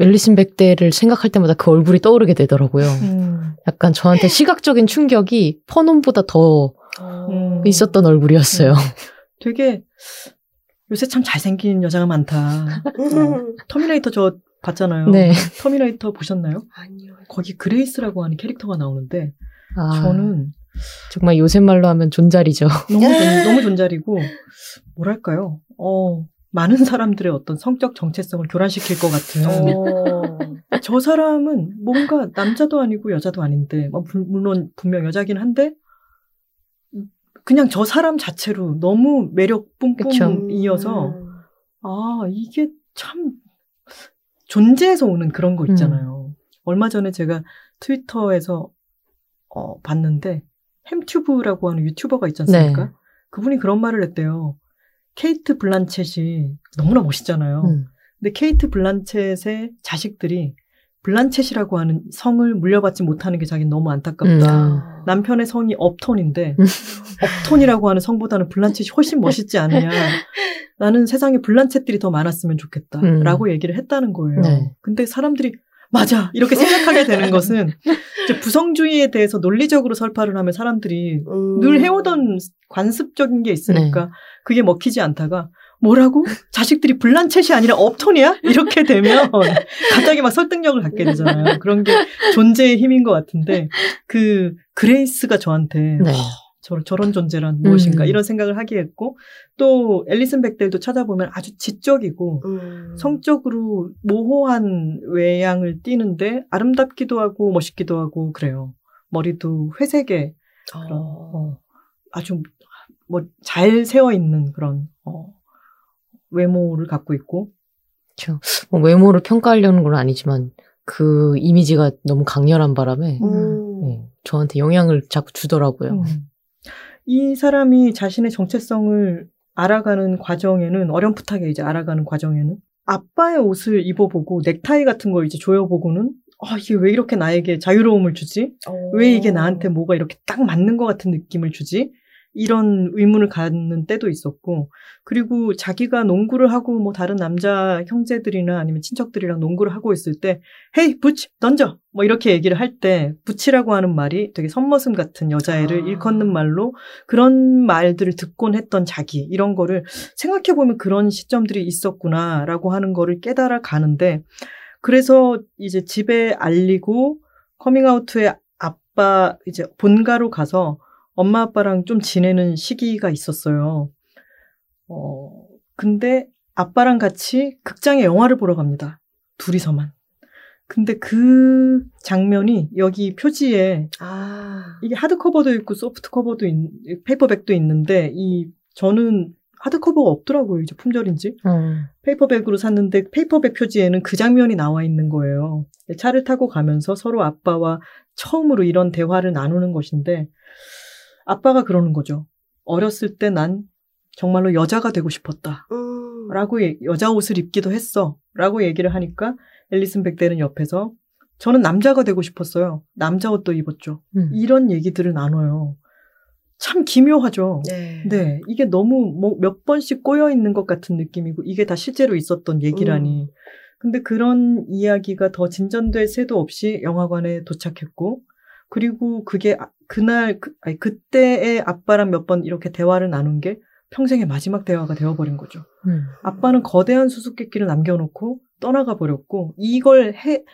앨리슨 벡델을 생각할 때마다 그 얼굴이 떠오르게 되더라고요. 음. 약간 저한테 시각적인 충격이 Fun Home보다 더 음. 있었던 얼굴이었어요. 되게 요새 참 잘생긴 여자가 많다. 음. 터미네이터 저 봤잖아요. 네. 터미네이터 보셨나요? 아니요. 거기 그레이스라고 하는 캐릭터가 나오는데 아, 저는 정말 요새 말로 하면 존잘이죠. 너무 *laughs* 존- 너무 존잘이고 뭐랄까요? 어 많은 사람들의 어떤 성적 정체성을 교란시킬 것 같은 어. 저 사람은 뭔가 남자도 아니고 여자도 아닌데 뭐 물- 물론 분명 여자긴 한데 그냥 저 사람 자체로 너무 매력. 뿜뿜이어서 음. 아 이게 참 존재에서 오는 그런 거 있잖아요. 얼마 전에 제가 트위터에서 어, 봤는데 햄튜브라고 하는 유튜버가 있지 않습니까? 네. 그분이 그런 말을 했대요. 케이트 블란쳇이 너무나 멋있잖아요. 음. 근데 케이트 블란쳇의 자식들이 블란쳇이라고 하는 성을 물려받지 못하는 게 자기는 너무 안타깝다. 음. 아. 남편의 성이 업톤인데 음. 업톤이라고 하는 성보다는 블란쳇이 훨씬 멋있지 않느냐. 나는 세상에 블란쳇들이 더 많았으면 좋겠다. 음. 라고 얘기를 했다는 거예요. 네. 근데 사람들이 맞아 이렇게 생각하게 되는 *laughs* 것은 이제 부성주의에 대해서 논리적으로 설파를 하면 사람들이 음. 늘 해오던 관습적인 게 있으니까 그게 먹히지 않다가 뭐라고 자식들이 블란쳇이 아니라 업톤이야 이렇게 되면 *laughs* 갑자기 막 설득력을 갖게 되잖아요. *laughs* 그런 게 존재의 힘인 것 같은데 그 그레이스가 저한테 네. 저런, 저런 존재란 무엇인가 음. 이런 생각을 하게 했고 또 앨리슨 벡델도 찾아보면 아주 지적이고 음. 성적으로 모호한 외양을 띠는데 아름답기도 하고 멋있기도 하고 그래요. 머리도 회색에 그런 어. 어, 아주 뭐 잘 세워 있는 그런 어, 외모를 갖고 있고 뭐 외모를 평가하려는 건 아니지만 그 이미지가 너무 강렬한 바람에 음. 네, 저한테 영향을 자꾸 주더라고요. 음. 이 사람이 자신의 정체성을 알아가는 과정에는 어렴풋하게 이제 알아가는 과정에는 아빠의 옷을 입어보고 넥타이 같은 걸 이제 조여보고는 아 이게 왜 이렇게 나에게 자유로움을 주지? 어. 왜 이게 나한테 뭐가 이렇게 딱 맞는 것 같은 느낌을 주지? 이런 의문을 갖는 때도 있었고, 그리고 자기가 농구를 하고 뭐 다른 남자 형제들이나 아니면 친척들이랑 농구를 하고 있을 때, hey, butch, 던져! 뭐 이렇게 얘기를 할 때, butch라고 하는 말이 되게 선머슴 같은 여자애를 아. 일컫는 말로 그런 말들을 듣곤 했던 자기, 이런 거를 생각해보면 그런 시점들이 있었구나라고 하는 거를 깨달아 가는데, 그래서 이제 집에 알리고 커밍아웃 후에 아빠 이제 본가로 가서 엄마 아빠랑 좀 지내는 시기가 있었어요. 어, 근데 아빠랑 같이 극장에 영화를 보러 갑니다. 둘이서만. 근데 그 장면이 여기 표지에 아. 이게 하드커버도 있고 소프트커버도 있, 페이퍼백도 있는데 이 저는 하드커버가 없더라고요. 이제 품절인지. 음. 페이퍼백으로 샀는데 페이퍼백 표지에는 그 장면이 나와 있는 거예요. 차를 타고 가면서 서로 아빠와 처음으로 이런 대화를 나누는 것인데 아빠가 그러는 거죠. 어렸을 때 난 정말로 여자가 되고 싶었다. 음. 라고 얘- 여자 옷을 입기도 했어. 라고 얘기를 하니까 앨리슨 백델은 옆에서 저는 남자가 되고 싶었어요. 남자 옷도 입었죠. 음. 이런 얘기들을 나눠요. 참 기묘하죠. 네. 네, 이게 너무 뭐 몇 번씩 꼬여 있는 것 같은 느낌이고 이게 다 실제로 있었던 얘기라니. 근데 그런 이야기가 더 진전될 새도 없이 영화관에 도착했고 그리고 그게 아- 그날 그, 아니 그때의 아빠랑 몇 번 이렇게 대화를 나눈 게 평생의 마지막 대화가 되어버린 거죠. 음. 아빠는 거대한 수수께끼를 남겨놓고 떠나가 버렸고 이걸 해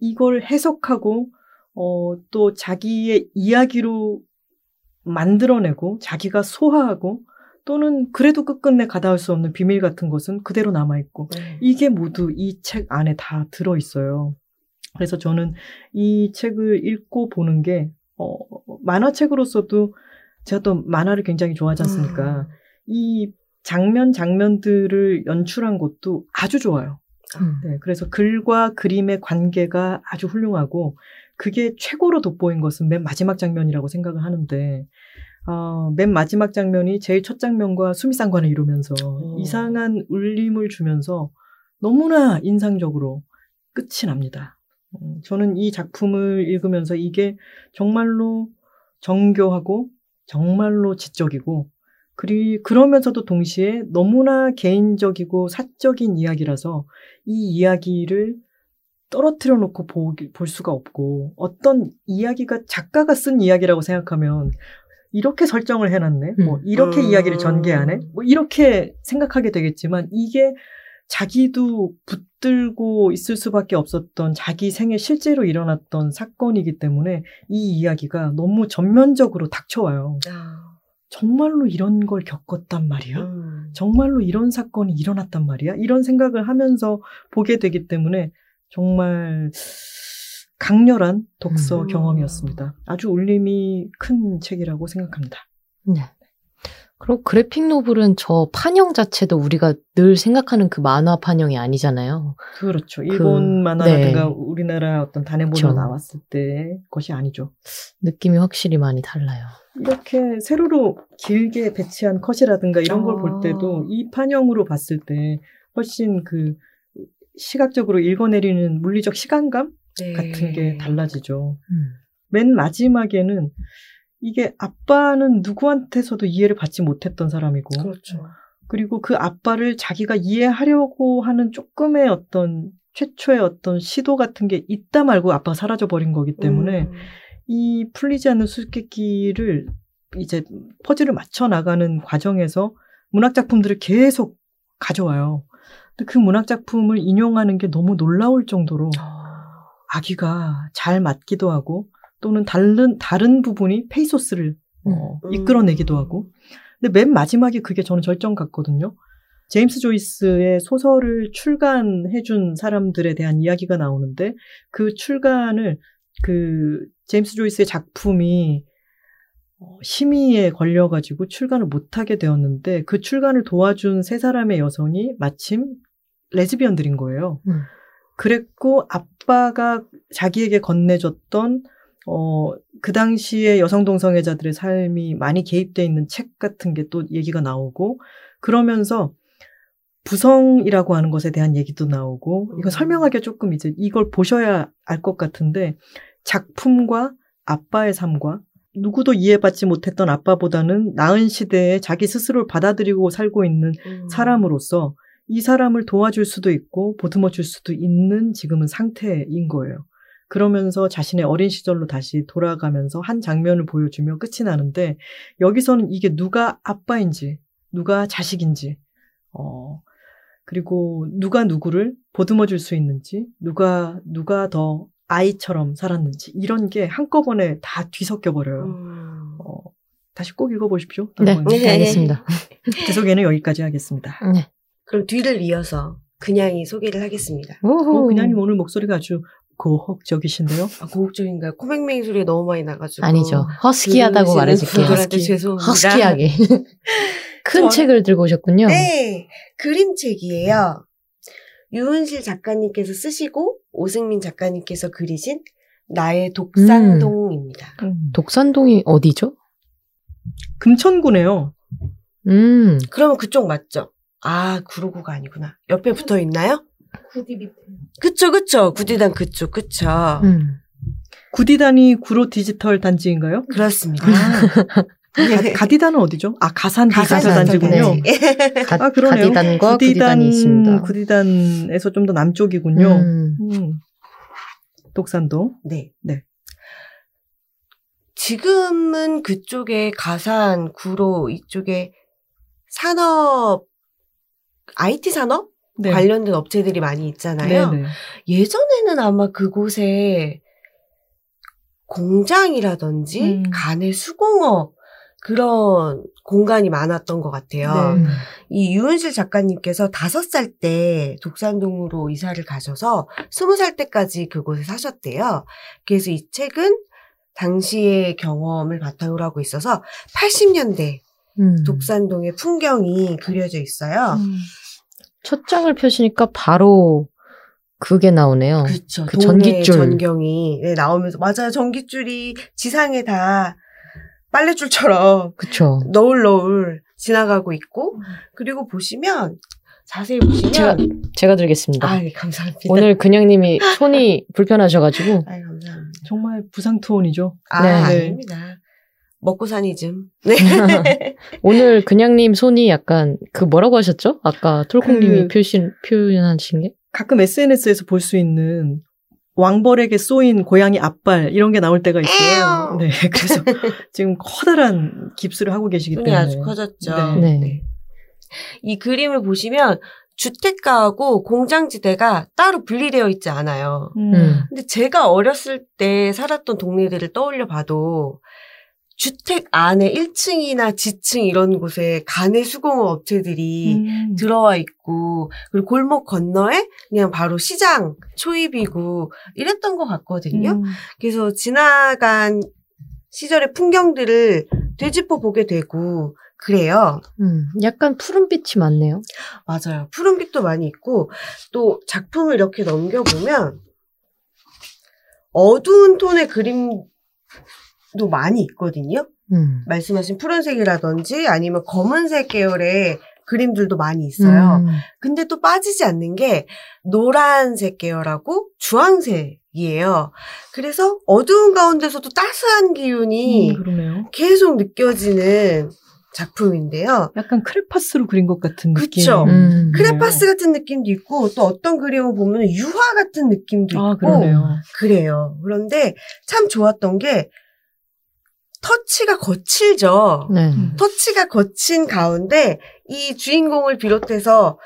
이걸 해석하고 어, 또 자기의 이야기로 만들어내고 자기가 소화하고 또는 그래도 끝끝내 가다할 수 없는 비밀 같은 것은 그대로 남아 있고 네. 이게 모두 이 책 안에 다 들어 있어요. 그래서 저는 이 책을 읽고 보는 게 어, 만화책으로서도 제가 또 만화를 굉장히 좋아하지 않습니까? 음. 이 장면 장면들을 연출한 것도 아주 좋아요. 음. 네, 그래서 글과 그림의 관계가 아주 훌륭하고 그게 최고로 돋보인 것은 맨 마지막 장면이라고 생각을 하는데 어, 맨 마지막 장면이 제일 첫 장면과 수미상관을 이루면서 어. 이상한 울림을 주면서 너무나 인상적으로 끝이 납니다. 음, 저는 이 작품을 읽으면서 이게 정말로 정교하고 정말로 지적이고 그리 그러면서도 동시에 너무나 개인적이고 사적인 이야기라서 이 이야기를 떨어뜨려 놓고 보기, 볼 수가 없고 어떤 이야기가 작가가 쓴 이야기라고 생각하면 이렇게 설정을 해놨네, 뭐 음. 이렇게 음. 이야기를 전개하네, 뭐 이렇게 생각하게 되겠지만 이게 자기도 붙들고 있을 수밖에 없었던 자기 생에 실제로 일어났던 사건이기 때문에 이 이야기가 너무 전면적으로 닥쳐와요. 아. 정말로 이런 걸 겪었단 말이야? 음. 정말로 이런 사건이 일어났단 말이야? 이런 생각을 하면서 보게 되기 때문에 정말 강렬한 독서 음. 경험이었습니다. 아주 울림이 큰 책이라고 생각합니다. 네. 그리고 그래픽 노블은 저 판형 자체도 우리가 늘 생각하는 그 만화 판형이 아니잖아요. 그렇죠. 일본 그, 만화라든가 네. 우리나라 어떤 단행본으로 그렇죠. 나왔을 때 것이 아니죠. 느낌이 확실히 많이 달라요. 이렇게 세로로 길게 배치한 컷이라든가 이런 걸 아. 볼 때도 이 판형으로 봤을 때 훨씬 그 시각적으로 읽어내리는 물리적 시간감 네. 같은 게 달라지죠. 음. 맨 마지막에는 이게 아빠는 누구한테서도 이해를 받지 못했던 사람이고 그렇죠. 그리고 그 아빠를 자기가 이해하려고 하는 조금의 어떤 최초의 어떤 시도 같은 게 있다 말고 아빠가 사라져 버린 거기 때문에 음. 이 풀리지 않는 수수께끼를 이제 퍼즐을 맞춰 나가는 과정에서 문학 작품들을 계속 가져와요. 근데 그 문학 작품을 인용하는 게 너무 놀라울 정도로 아기가 잘 맞기도 하고 또는 다른 다른 부분이 페이소스를 어, 음. 이끌어내기도 하고. 근데 맨 마지막에 그게 저는 절정 같거든요. 제임스 조이스의 소설을 출간해준 사람들에 대한 이야기가 나오는데 그 출간을 그 제임스 조이스의 작품이 어, 심의에 걸려가지고 출간을 못하게 되었는데 그 출간을 도와준 세 사람의 여성이 마침 레즈비언들인 거예요. 음. 그랬고 아빠가 자기에게 건네줬던 어, 그 당시에 여성 동성애자들의 삶이 많이 개입돼 있는 책 같은 게 또 얘기가 나오고 그러면서 부성이라고 하는 것에 대한 얘기도 나오고 이거 음. 설명하기가 조금 이제 이걸 보셔야 알 것 같은데 작품과 아빠의 삶과 누구도 이해받지 못했던 아빠보다는 나은 시대에 자기 스스로를 받아들이고 살고 있는 음. 사람으로서 이 사람을 도와줄 수도 있고 보듬어 줄 수도 있는 지금은 상태인 거예요. 그러면서 자신의 어린 시절로 다시 돌아가면서 한 장면을 보여주며 끝이 나는데 여기서는 이게 누가 아빠인지 누가 자식인지 어 그리고 누가 누구를 보듬어 줄 수 있는지 누가 누가 더 아이처럼 살았는지 이런 게 한꺼번에 다 뒤섞여 버려요. 음. 어, 다시 꼭 읽어보십시오. 네. 네. 알겠습니다. 제 소개는 여기까지 하겠습니다. *laughs* 네. 그럼 뒤를 이어서 그냥이 소개를 하겠습니다. 어, 오호. 그냥님 오늘 목소리가 아주 고혹적이신데요. 아, 고혹적인가요? 코맹맹이 소리가 너무 많이 나가지고. 아니죠. 허스키하다고 들으시는 말해줄게요. 허스키. 죄송합니다. 허스키하게. *laughs* 큰 저- 책을 들고 오셨군요. 네, 그림책이에요. 유은실 작가님께서 쓰시고 오승민 작가님께서 그리신 나의 독산동입니다. 독산동이 어디죠? 금천구네요. 음, 그러면 그쪽 맞죠? 아, 구로구가 아니구나. 옆에 붙어 있나요? 구디 밑에. 그쵸, 그쵸. 구디단 그쪽, 그쵸. 음. 구디단이 구로 디지털 단지인가요? 그렇습니다. *laughs* 가, 가디단은 어디죠? 아 가산 디지털 가산 단지군요. 네. *laughs* 가, 아 그러네요. 가디단과 구디단 이 있습니다. 구디단에서 좀 더 남쪽이군요. 음. 음. 독산동. 네. 네. 지금은 그쪽에 가산, 구로 이쪽에 산업, IT 산업 네. 관련된 업체들이 많이 있잖아요. 네네. 예전에는 아마 그곳에 공장이라든지 음. 간의 수공업 그런 공간이 많았던 것 같아요. 네. 이 유은실 작가님께서 다섯 살 때 독산동으로 이사를 가셔서 스무 살 때까지 그곳에 사셨대요. 그래서 이 책은 당시의 경험을 바탕으로 하고 있어서 80년대 음. 독산동의 풍경이 그려져 있어요. 음. 첫 장을 펴시니까 바로 그게 나오네요. 그렇죠. 그 전깃줄. 전경이 네, 나오면서 맞아요. 전깃줄이 지상에 다 빨래줄처럼 그쵸. 너울 너울 지나가고 있고 그리고 보시면 자세히 보시면 제가, 제가 들겠습니다. 아, 예, 감사합니다. 오늘 그냥님이 손이 *laughs* 불편하셔가지고. 아, 감사합니다. 정말 부상 투혼이죠. 아, 네. 아 닙니다. 먹고 사니즘. *laughs* 네. 오늘 그냥님 손이 약간 그 뭐라고 하셨죠? 아까 톨콩님이 그- 표신, 표현하신 게? 가끔 SNS에서 볼 수 있는 왕벌에게 쏘인 고양이 앞발 이런 게 나올 때가 있어요. 네, *laughs* 그래서 지금 커다란 깁스를 하고 계시기 때문에 아주 커졌죠. 네. 네. 이 그림을 보시면 주택가하고 공장지대가 따로 분리되어 있지 않아요. 음. 음. 근데 제가 어렸을 때 살았던 동네들을 떠올려 봐도 주택 안에 1층이나 지층 이런 곳에 간의 수공업 업체들이 음. 들어와 있고 그리고 골목 건너에 그냥 바로 시장 초입이고 이랬던 것 같거든요. 음. 그래서 지나간 시절의 풍경들을 되짚어 보게 되고 그래요. 음, 약간 푸른빛이 많네요. 맞아요. 푸른빛도 많이 있고 또 작품을 이렇게 넘겨보면 어두운 톤의 그림 도 많이 있거든요. 음. 말씀하신 푸른색이라든지 아니면 검은색 계열의 그림들도 많이 있어요. 음. 근데 또 빠지지 않는 게 노란색 계열하고 주황색이에요. 그래서 어두운 가운데서도 따스한 기운이 음. 계속 느껴지는 작품인데요. 약간 크레파스로 그린 것 같은 느낌. 그쵸. 음. 크레파스 같은 느낌도 있고 또 어떤 그림을 보면 유화 같은 느낌도 있고 아, 그러네요. 그래요. 그런데 참 좋았던 게 터치가 거칠죠. 네. 음. 터치가 거친 가운데 이 주인공을 비롯해서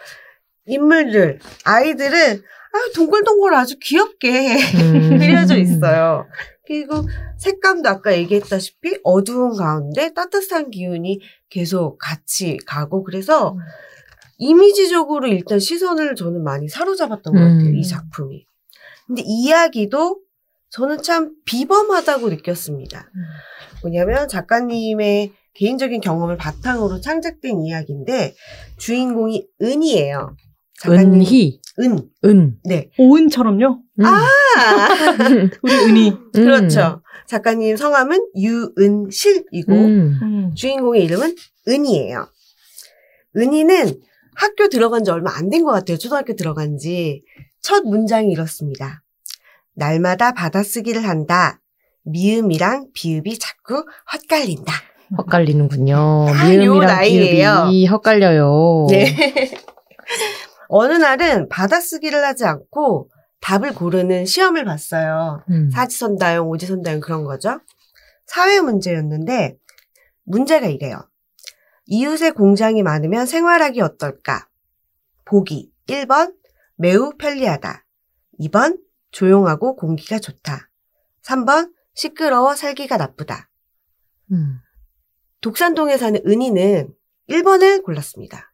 인물들, 아이들은 아, 동글동글 아주 귀엽게 음. *laughs* 그려져 있어요. 그리고 색감도 아까 얘기했다시피 어두운 가운데 따뜻한 기운이 계속 같이 가고 그래서 음. 이미지적으로 일단 시선을 저는 많이 사로잡았던 것 같아요. 음. 이 작품이. 근데 이야기도 저는 참 비범하다고 느꼈습니다. 음. 뭐냐면 작가님의 개인적인 경험을 바탕으로 창작된 이야기인데 주인공이 은이에요. 작가님 은희. 은. 은. 네. 오은처럼요. 음. 아! *laughs* 우리 은희. 그렇죠. 작가님 성함은 유은실이고 음. 음. 주인공의 이름은 은이에요. 은이는 학교 들어간 지 얼마 안 된 것 같아요. 초등학교 들어간 지. 첫 문장이 이렇습니다. 날마다 받아쓰기를 한다. 미음이랑 비읍이 자꾸 헛갈린다. 헛갈리는군요. 아, 요 미음이랑. 비읍이 헛갈려요. 네. *laughs* 어느 날은 받아쓰기를 하지 않고 답을 고르는 시험을 봤어요. 음. 사지선다형, 오지선다형 그런 거죠. 사회 문제였는데 문제가 이래요. 이웃의 공장이 많으면 생활하기 어떨까? 보기 1번 매우 편리하다. 2번 조용하고 공기가 좋다. 3번 시끄러워 살기가 나쁘다. 음. 독산동에 사는 은희는 1번을 골랐습니다.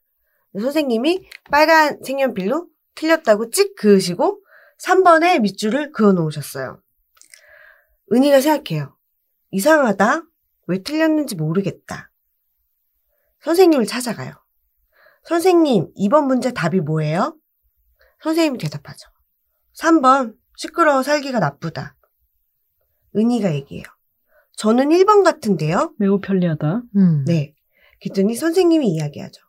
선생님이 빨간 색연필로 틀렸다고 찍 그으시고 3번에 밑줄을 그어 놓으셨어요. 은희가 생각해요. 이상하다. 왜 틀렸는지 모르겠다. 선생님을 찾아가요. 선생님, 이번 문제 답이 뭐예요? 선생님이 대답하죠. 3번, 시끄러워 살기가 나쁘다. 은희가 얘기해요. 저는 1번 같은데요? 매우 편리하다. 음. 네. 그랬더니 선생님이 이야기하죠.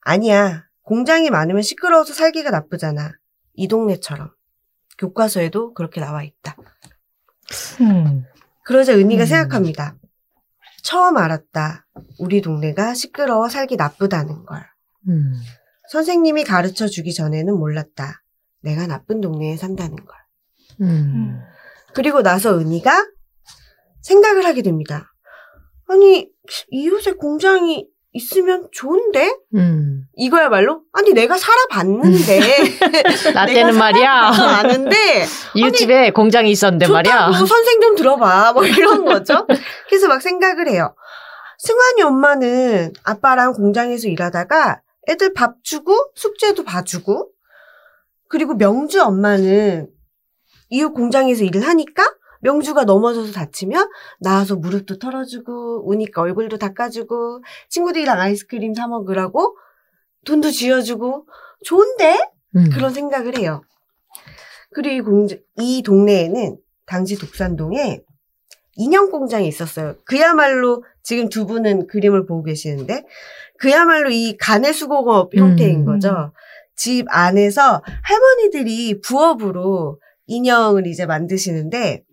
아니야. 공장이 많으면 시끄러워서 살기가 나쁘잖아. 이 동네처럼. 교과서에도 그렇게 나와 있다. 음. 그러자 은희가 음. 생각합니다. 처음 알았다. 우리 동네가 시끄러워 살기 나쁘다는 걸. 음. 선생님이 가르쳐 주기 전에는 몰랐다. 내가 나쁜 동네에 산다는 걸. 음. 그리고 나서 은희가 생각을 하게 됩니다. 아니, 이웃에 공장이 있으면 좋은데? 음. 이거야말로? 아니, 내가 살아봤는데. *laughs* 나 내가 때는 말이야. 아는데. *laughs* 이웃집에 공장이 있었는데 말이야. 좋다고 선생 좀 들어봐. 뭐 이런 *laughs* 거죠. 그래서 막 생각을 해요. 승환이 엄마는 아빠랑 공장에서 일하다가 애들 밥 주고 숙제도 봐주고 그리고 명주 엄마는 이웃 공장에서 일을 하니까 명주가 넘어져서 다치면 나와서 무릎도 털어주고 우니까 얼굴도 닦아주고 친구들이랑 아이스크림 사 먹으라고 돈도 쥐어주고 좋은데 음. 그런 생각을 해요. 그리고 이, 공장, 이 동네에는 당시 독산동에 인형 공장이 있었어요. 그야말로 지금 두 분은 그림을 보고 계시는데 그야말로 이 간의 수공업 형태인 음. 거죠. 집 안에서 할머니들이 부업으로 인형을 이제 만드시는데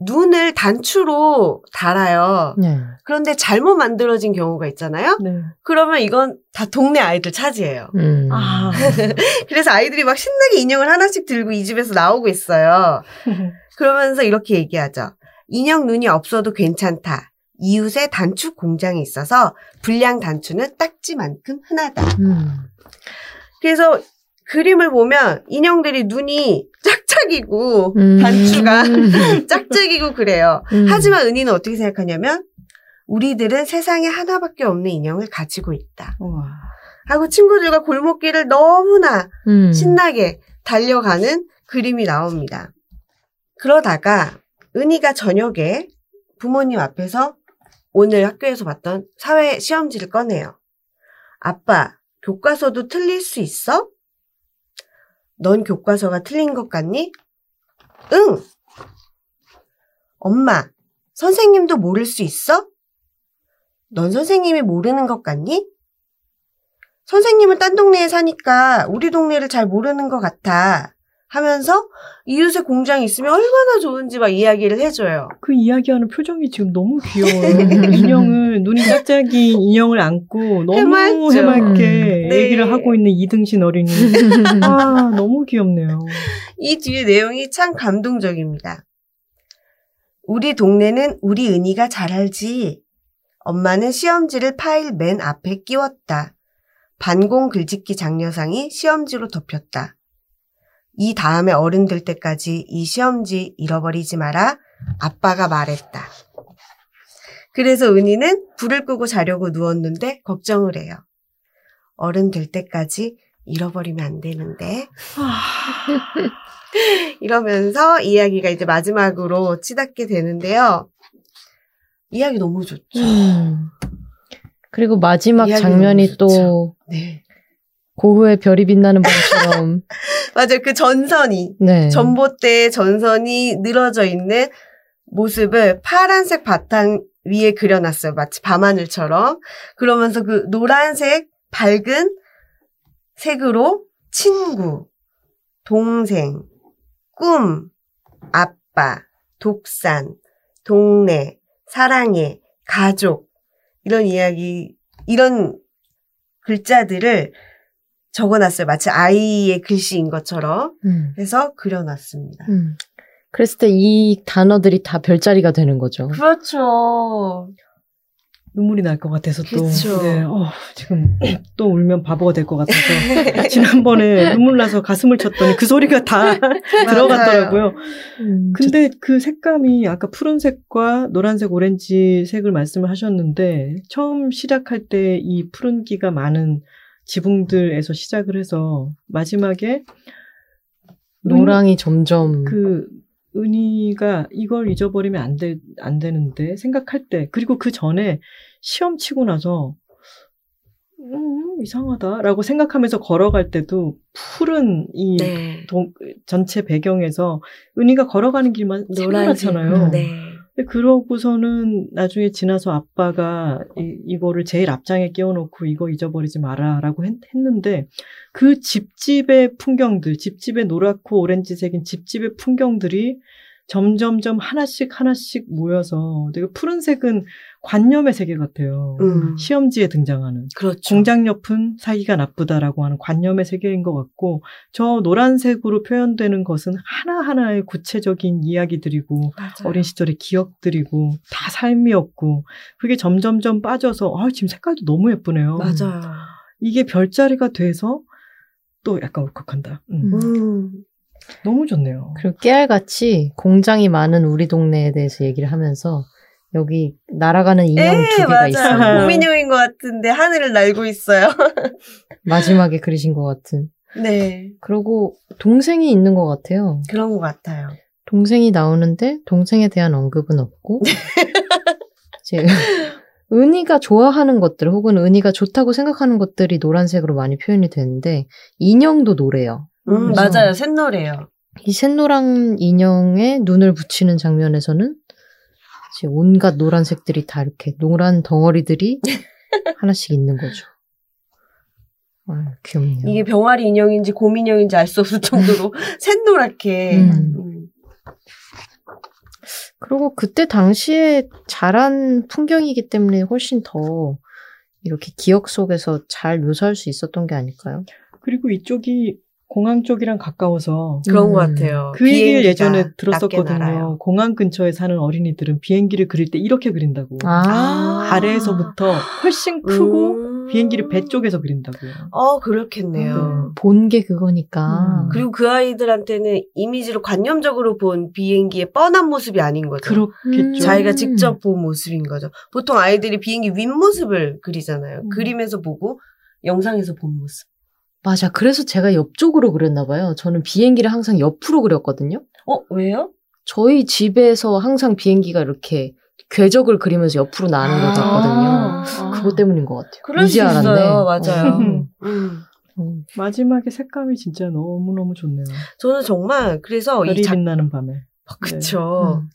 눈을 단추로 달아요. 네. 그런데 잘못 만들어진 경우가 있잖아요. 네. 그러면 이건 다 동네 아이들 차지예요. 음. 아. *laughs* 그래서 아이들이 막 신나게 인형을 하나씩 들고 이 집에서 나오고 있어요. *laughs* 그러면서 이렇게 얘기하죠. 인형 눈이 없어도 괜찮다. 이웃에 단추 공장이 있어서 불량 단추는 딱지만큼 흔하다. 음. 그래서 그림을 보면 인형들이 눈이 짝짝이고 음. 단추가 *laughs* 짝짝이고 그래요. 음. 하지만 은희는 어떻게 생각하냐면 우리들은 세상에 하나밖에 없는 인형을 가지고 있다. 우와. 하고 친구들과 골목길을 너무나 음. 신나게 달려가는 그림이 나옵니다. 그러다가 은희가 저녁에 부모님 앞에서 오늘 학교에서 봤던 사회 시험지를 꺼내요. 아빠, 교과서도 틀릴 수 있어? 넌 교과서가 틀린 것 같니? 응. 엄마, 선생님도 모를 수 있어? 넌 선생님이 모르는 것 같니? 선생님은 딴 동네에 사니까 우리 동네를 잘 모르는 것 같아. 하면서 이웃에 공장이 있으면 얼마나 좋은지 막 이야기를 해줘요. 그 이야기하는 표정이 지금 너무 귀여워요. *laughs* 인형을 눈이 짝짝이 인형을 안고 너무 해맑죠. 해맑게 네. 얘기를 하고 있는 이등신 어린이. *laughs* 아 너무 귀엽네요. 이 뒤에 내용이 참 감동적입니다. 우리 동네는 우리 은희가 잘 알지. 엄마는 시험지를 파일 맨 앞에 끼웠다. 반공 글짓기 장려상이 시험지로 덮였다. 이 다음에 어른 될 때까지 이 시험지 잃어버리지 마라. 아빠가 말했다. 그래서 은희는 불을 끄고 자려고 누웠는데 걱정을 해요. 어른 될 때까지 잃어버리면 안 되는데. *laughs* 이러면서 이야기가 이제 마지막으로 치닫게 되는데요. 이야기 너무 좋죠. 음. 그리고 마지막 장면이 또. 네. 고흐의 별이 빛나는 밤처럼 *laughs* 맞아요. 그 전선이, 네. 전봇대의 전선이 늘어져 있는 모습을 파란색 바탕 위에 그려놨어요. 마치 밤하늘처럼. 그러면서 그 노란색 밝은 색으로 친구, 동생, 꿈, 아빠, 독산, 동네, 사랑해, 가족, 이런 이야기, 이런 글자들을 적어놨어요. 마치 아이의 글씨인 것처럼 음. 해서 그려놨습니다. 음. 그랬을 때 이 단어들이 다 별자리가 되는 거죠. 그렇죠. 눈물이 날 것 같아서 또. 네, 어, 지금 *clears throat* 또 울면 바보가 될 것 같아서 *laughs* 지난번에 눈물 나서 가슴을 쳤더니 그 소리가 다 *laughs* 들어갔더라고요. 음, 근데 그 색감이 아까 푸른색과 노란색, 오렌지색을 말씀을 하셨는데 처음 시작할 때 이 푸른기가 많은 지붕들에서 시작을 해서 마지막에 노랑이 점점 그 은희가 이걸 잊어버리면 안, 돼, 안 되는데 생각할 때 그리고 그 전에 시험 치고 나서 음, 이상하다라고 생각하면서 걸어갈 때도 푸른 이 네. 동- 전체 배경에서 은희가 걸어가는 길만. 생각나잖아요. 네. 그러고서는 나중에 지나서 아빠가 이, 이거를 제일 앞장에 끼워놓고 이거 잊어버리지 마라라고 했, 는데그 집집의 풍경들, 집집의 노랗고 오렌지색인 집집의 풍경들이 점점점 하나씩 하나씩 모여서 되게 푸른색은 관념의 세계 같아요. 음. 시험지에 등장하는. 그렇죠. 공장 옆은 사기가 나쁘다라고 하는 관념의 세계인 것 같고 저 노란색으로 표현되는 것은 하나하나의 구체적인 이야기들이고 맞아요. 어린 시절의 기억들이고 다 삶이었고 그게 점점점 빠져서 아 지금 색깔도 너무 예쁘네요. 맞아요. 이게 별자리가 돼서 또 약간 울컥한다. 음, 음. 음. 너무 좋네요. 그리고 깨알같이 공장이 많은 우리 동네에 대해서 얘기를 하면서 여기 날아가는 인형 에, 두 개가 맞아요. 있어요. 공민용인 것 같은데 하늘을 날고 있어요. *laughs* 마지막에 그리신 것 같은. 네. 그리고 동생이 있는 것 같아요. 그런 것 같아요. 동생이 나오는데 동생에 대한 언급은 없고 *laughs* 이제 은희가 좋아하는 것들 혹은 은희가 좋다고 생각하는 것들이 노란색으로 많이 표현이 되는데 인형도 노래요. 음, 맞아요. 샛노래요. 이 샛노랑 인형에 눈을 붙이는 장면에서는 이제 온갖 노란색들이 다 이렇게 노란 덩어리들이 *laughs* 하나씩 있는 거죠. 아, 귀엽네요. 이게 병아리 인형인지 곰인형인지 알 수 없을 정도로 *laughs* 샛노랗게. 음. 음. 그리고 그때 당시에 자란 풍경이기 때문에 훨씬 더 이렇게 기억 속에서 잘 묘사할 수 있었던 게 아닐까요? 그리고 이쪽이 공항 쪽이랑 가까워서 그런 것 음. 같아요. 그 얘기를 예전에 들었었거든요. 공항 근처에 사는 어린이들은 비행기를 그릴 때 이렇게 그린다고. 아, 아래에서부터 훨씬 크고 음. 비행기를 배 쪽에서 그린다고요. 어, 그렇겠네요. 음. 본게 그거니까. 음. 그리고 그 아이들한테는 이미지로 관념적으로 본 비행기의 뻔한 모습이 아닌 거죠. 그렇겠죠. 음. 자기가 직접 본 모습인 거죠. 보통 아이들이 비행기 윗모습을 그리잖아요. 음. 그림에서 보고 영상에서 본 모습. 맞아. 그래서 제가 옆쪽으로 그렸나 봐요. 저는 비행기를 항상 옆으로 그렸거든요. 어, 왜요? 저희 집에서 항상 비행기가 이렇게 궤적을 그리면서 옆으로 나는 걸 봤거든요. 아. 그것 때문인 것 같아요. 그럴 이제 수 알았네. 있어요. 맞아요. 어. 음. 음. 마지막에 색감이 진짜 너무너무 좋네요. 저는 정말 그래서 별이 이 작, 빛나는 밤에. 아, 그쵸. 음.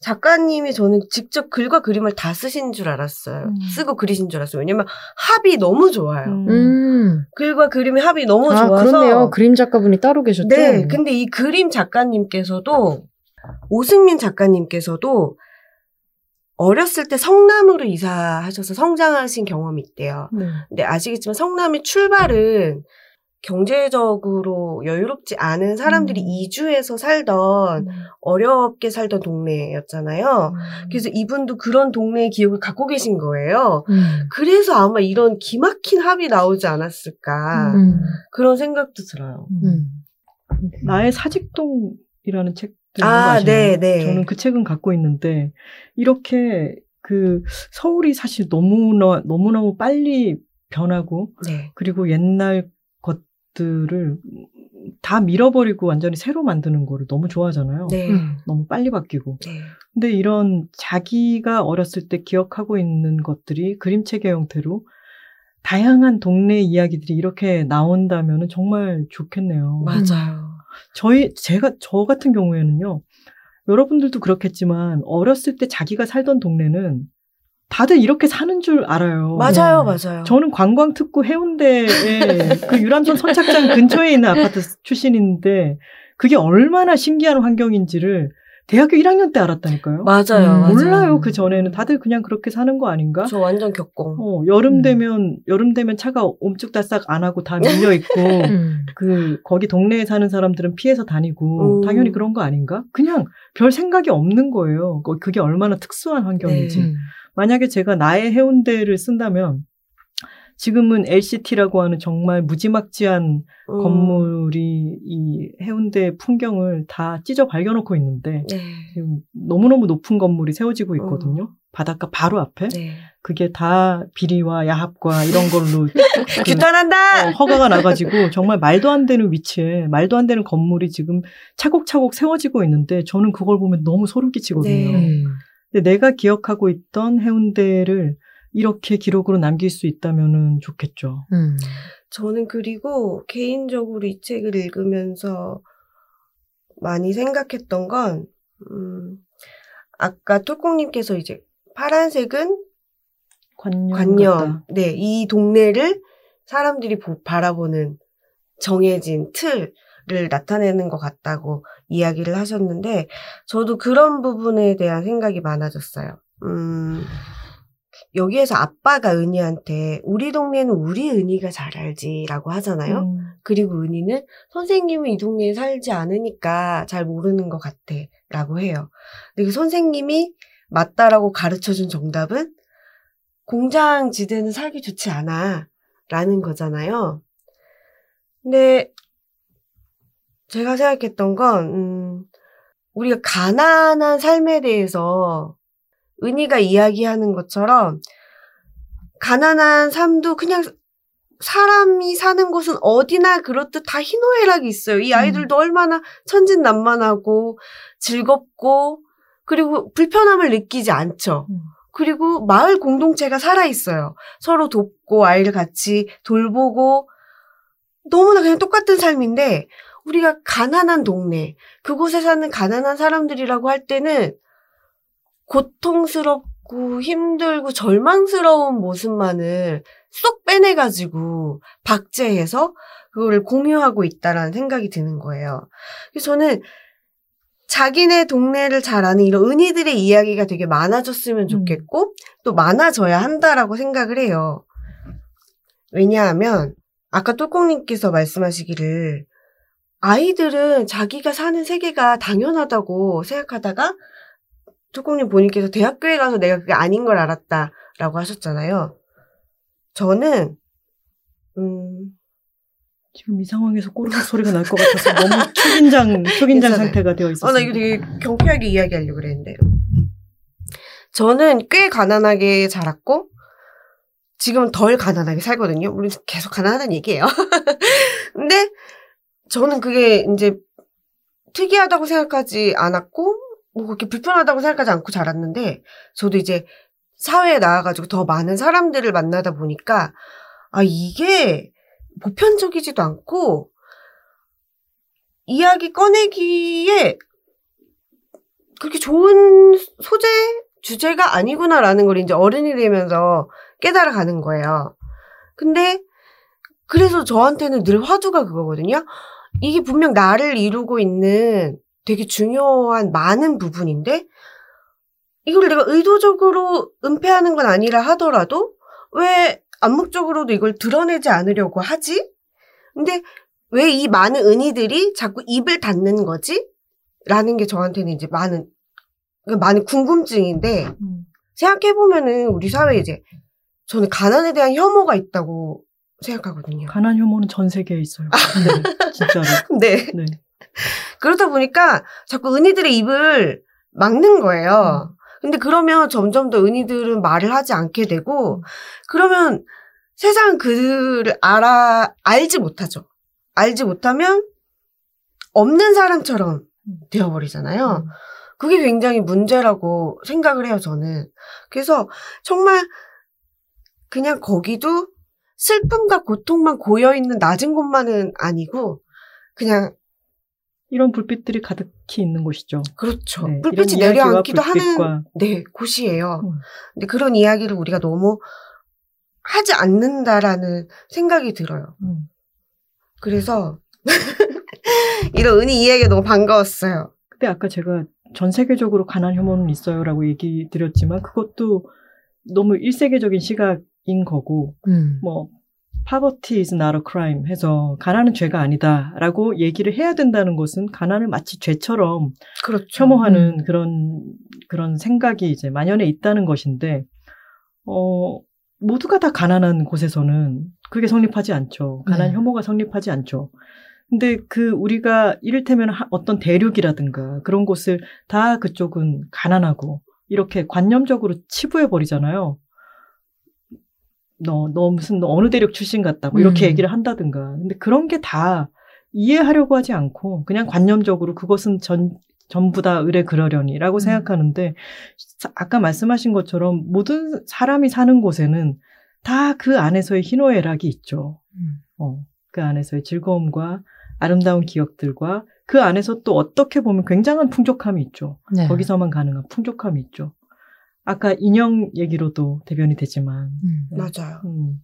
작가님이 저는 직접 글과 그림을 다 쓰신 줄 알았어요. 음. 쓰고 그리신 줄 알았어요. 왜냐면 합이 너무 좋아요. 음. 음. 글과 그림의 합이 너무 아, 좋아서. 그렇네요. 그림 작가분이 따로 계셨죠? 네, 근데 이 그림 작가님께서도 오승민 작가님께서도 어렸을 때 성남으로 이사하셔서 성장하신 경험이 있대요. 네. 근데 아시겠지만 성남의 출발은 경제적으로 여유롭지 않은 사람들이 음. 이주해서 살던 어렵게 살던 동네였잖아요. 그래서 이분도 그런 동네의 기억을 갖고 계신 거예요. 음. 그래서 아마 이런 기막힌 합이 나오지 않았을까 음. 그런 생각도 들어요. 음. 나의 사직동이라는 책 아, 아, 네, 네. 저는 그 책은 갖고 있는데 이렇게 그 서울이 사실 너무나 너무너무 빨리 변하고 네. 그리고 옛날 것들을 다 밀어버리고 완전히 새로 만드는 거를 너무 좋아하잖아요. 네. 음. 너무 빨리 바뀌고. 네. 근데 이런 자기가 어렸을 때 기억하고 있는 것들이 그림책의 형태로 다양한 동네 이야기들이 이렇게 나온다면 정말 좋겠네요. 맞아요. 저희 제가 저 같은 경우에는요. 여러분들도 그렇겠지만 어렸을 때 자기가 살던 동네는 다들 이렇게 사는 줄 알아요. 맞아요, 네. 맞아요. 저는 관광 특구 해운대에 그 유람선 선착장 근처에 있는 아파트 출신인데 그게 얼마나 신기한 환경인지를 대학교 1학년 때 알았다니까요. 맞아요, 음, 맞아요. 몰라요 그 전에는 다들 그냥 그렇게 사는 거 아닌가? 저 완전 겪고. 어, 여름 음. 되면 여름 되면 차가 옴쭉달싹 안 하고 다 밀려 있고 *laughs* 음. 그 거기 동네에 사는 사람들은 피해서 다니고 음. 당연히 그런 거 아닌가? 그냥 별 생각이 없는 거예요. 거- 그게 얼마나 특수한 환경인지. 네. 음. 만약에 제가 나의 해운대를 쓴다면 지금은 LCT라고 하는 정말 무지막지한 음. 건물이 이 해운대 풍경을 다 찢어 발겨놓고 있는데 네. 지금 너무너무 높은 건물이 세워지고 있거든요. 바닷가 바로 앞에. 네. 그게 다 비리와 야합과 이런 걸로 *laughs* 그, 규탄한다! 어, 허가가 나가지고 정말 말도 안 되는 위치에 말도 안 되는 건물이 지금 차곡차곡 세워지고 있는데 저는 그걸 보면 너무 소름 끼치거든요. 네. 음. 근데 내가 기억하고 있던 해운대를 이렇게 기록으로 남길 수 있다면 좋겠죠. 음. 저는 그리고 개인적으로 이 책을 읽으면서 많이 생각했던 건, 음, 아까 톨콩님께서 이제 파란색은 관념. 관념. 네, 이 동네를 사람들이 보- 바라보는 정해진 틀 을 나타내는 것 같다고 이야기를 하셨는데, 저도 그런 부분에 대한 생각이 많아졌어요. 음, 여기에서 아빠가 은희한테 우리 동네는 우리 은희가 잘 알지라고 하잖아요. 음, 그리고 은희는 선생님은 이 동네에 살지 않으니까 잘 모르는 것 같아 라고 해요. 근데 그 선생님이 맞다라고 가르쳐준 정답은 공장 지대는 살기 좋지 않아 라는 거잖아요. 근데 제가 생각했던 건, 음, 우리가 가난한 삶에 대해서 은희가 이야기하는 것처럼 가난한 삶도 그냥 사람이 사는 곳은 어디나 그렇듯 다 희노애락이 있어요. 이 아이들도 얼마나 천진난만하고 즐겁고 그리고 불편함을 느끼지 않죠. 음. 그리고 마을 공동체가 살아있어요. 서로 돕고 아이를 같이 돌보고 너무나 그냥 똑같은 삶인데 우리가 가난한 동네, 그곳에 사는 가난한 사람들이라고 할 때는 고통스럽고 힘들고 절망스러운 모습만을 쏙 빼내가지고 박제해서 그거를 공유하고 있다라는 생각이 드는 거예요. 그래서 저는 자기네 동네를 잘 아는 이런 은희들의 이야기가 되게 많아졌으면 좋겠고 또 많아져야 한다라고 생각을 해요. 왜냐하면 아까 똘콩님께서 말씀하시기를 아이들은 자기가 사는 세계가 당연하다고 생각하다가 뚜껑님 본인께서 대학교에 가서 내가 그게 아닌 걸 알았다라고 하셨잖아요. 저는 음 지금 이 상황에서 꼬르륵 소리가 날 것 같아서 너무 초긴장, 초긴장. 상태가 되어 있었어요. 아, 나 이거 되게 경쾌하게 이야기하려고 그랬는데. 저는 꽤 가난하게 자랐고, 지금은 덜 가난하게 살거든요. 물론 계속 가난하다는 얘기예요. *laughs* 근데 저는 그게 이제 특이하다고 생각하지 않았고, 뭐 그렇게 불편하다고 생각하지 않고 자랐는데, 저도 이제 사회에 나와가지고 더 많은 사람들을 만나다 보니까, 아, 이게 보편적이지도 않고, 이야기 꺼내기에 그렇게 좋은 소재 주제가 아니구나라는 걸 이제 어른이 되면서 깨달아 가는 거예요. 근데 그래서 저한테는 늘 화두가 그거거든요. 이게 분명 나를 이루고 있는 되게 중요한 많은 부분인데 이걸 내가 의도적으로 은폐하는 건 아니라 하더라도 왜 암묵적으로도 이걸 드러내지 않으려고 하지? 근데 왜 이 많은 은희들이 자꾸 입을 닫는 거지? 라는 게 저한테는 이제 많은 그러니까 많은 궁금증인데 음. 생각해 보면은 우리 사회에 이제 저는 가난에 대한 혐오가 있다고 생각하거든요. 가난 혐오는 전 세계에 있어요. 네, 진짜로. *laughs* 네. 네. 그러다 보니까 자꾸 은희들의 입을 막는 거예요. 근데 그러면 점점 더 은희들은 말을 하지 않게 되고, 그러면 세상 그들을 알아, 알지 못하죠. 알지 못하면 없는 사람처럼 되어버리잖아요. 음. 그게 굉장히 문제라고 생각을 해요, 저는. 그래서 정말 그냥 거기도 슬픔과 고통만 고여있는 낮은 곳만은 아니고, 그냥, 이런 불빛들이 가득히 있는 곳이죠. 그렇죠. 네, 불빛이 내려앉기도 하는, 불빛과 네, 곳이에요. 음. 근데 그런 이야기를 우리가 너무 하지 않는다라는 생각이 들어요. 음. 그래서, *laughs* 이런 은희 이야기가 너무 반가웠어요. 근데 아까 제가 전 세계적으로 가난 혐오는 있어요라고 얘기 드렸지만 그것도 너무 일세계적인 시각 인 거고 음. 뭐 poverty is not a crime 해서 가난은 죄가 아니다라고 얘기를 해야 된다는 것은 가난을 마치 죄처럼 그렇죠. 혐오하는 그런 그런 생각이 이제 만연해 있다는 것인데 어 모두가 다 가난한 곳에서는 그게 성립하지 않죠. 가난 네. 혐오가 성립하지 않죠. 근데 그 우리가 이를테면 하- 어떤 대륙이라든가 그런 곳을 다 그쪽은 가난하고 이렇게 관념적으로 치부해 버리잖아요. 너, 너 무슨 너 어느 대륙 출신 같다. 뭐 이렇게 음. 얘기를 한다든가. 근데 그런 게 다 이해하려고 하지 않고 그냥 관념적으로 그것은 전, 전부 다 의뢰 그러려니라고 음. 생각하는데 사- 아까 말씀하신 것처럼 모든 사람이 사는 곳에는 다 그 안에서의 희노애락이 있죠. 음. 어, 그 안에서의 즐거움과 아름다운 기억들과 그 안에서 또 어떻게 보면 굉장한 풍족함이 있죠. 네. 거기서만 가능한 풍족함이 있죠. 아까 인형 얘기로도 대변이 되지만, 음. 맞아요. 음,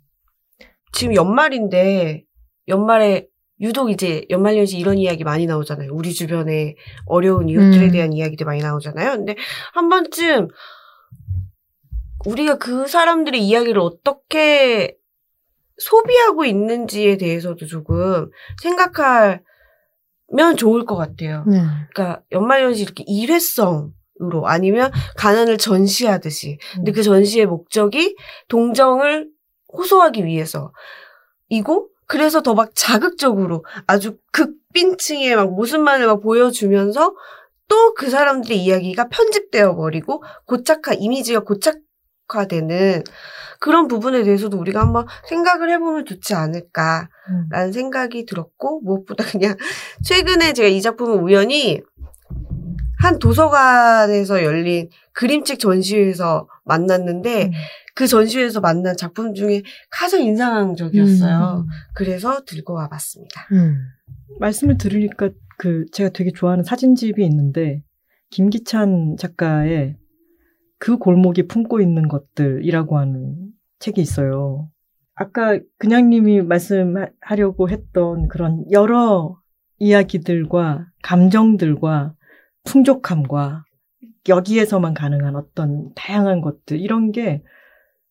지금 연말인데, 연말에 유독 이제 연말연시 이런 이야기 많이 나오잖아요. 우리 주변에 어려운 이웃들에 음. 대한 이야기들 많이 나오잖아요. 근데 한 번쯤 우리가 그 사람들의 이야기를 어떻게 소비하고 있는지에 대해서도 조금 생각하면 좋을 것 같아요. 네. 그러니까 연말연시 이렇게 일회성 으로 아니면 가난을 전시하듯이. 근데 음. 그 전시의 목적이 동정을 호소하기 위해서. 이고 그래서 더 막 자극적으로 아주 극빈층의 막 모습만을 막 보여주면서 또 그 사람들의 이야기가 편집되어 버리고 고착화 이미지가 고착화되는 그런 부분에 대해서도 우리가 한번 생각을 해보면 좋지 않을까 음. 라는 생각이 들었고 무엇보다 그냥 *laughs* 최근에 제가 이 작품을 우연히 한 도서관에서 열린 그림책 전시회에서 만났는데 음. 그 전시회에서 만난 작품 중에 가장 인상적이었어요. 음. 그래서 들고 와봤습니다. 음. 말씀을 들으니까 그 제가 되게 좋아하는 사진집이 있는데 김기찬 작가의 그 골목이 품고 있는 것들이라고 하는 책이 있어요. 아까 그냥님이 말씀하려고 했던 그런 여러 이야기들과 감정들과 풍족함과 여기에서만 가능한 어떤 다양한 것들 이런 게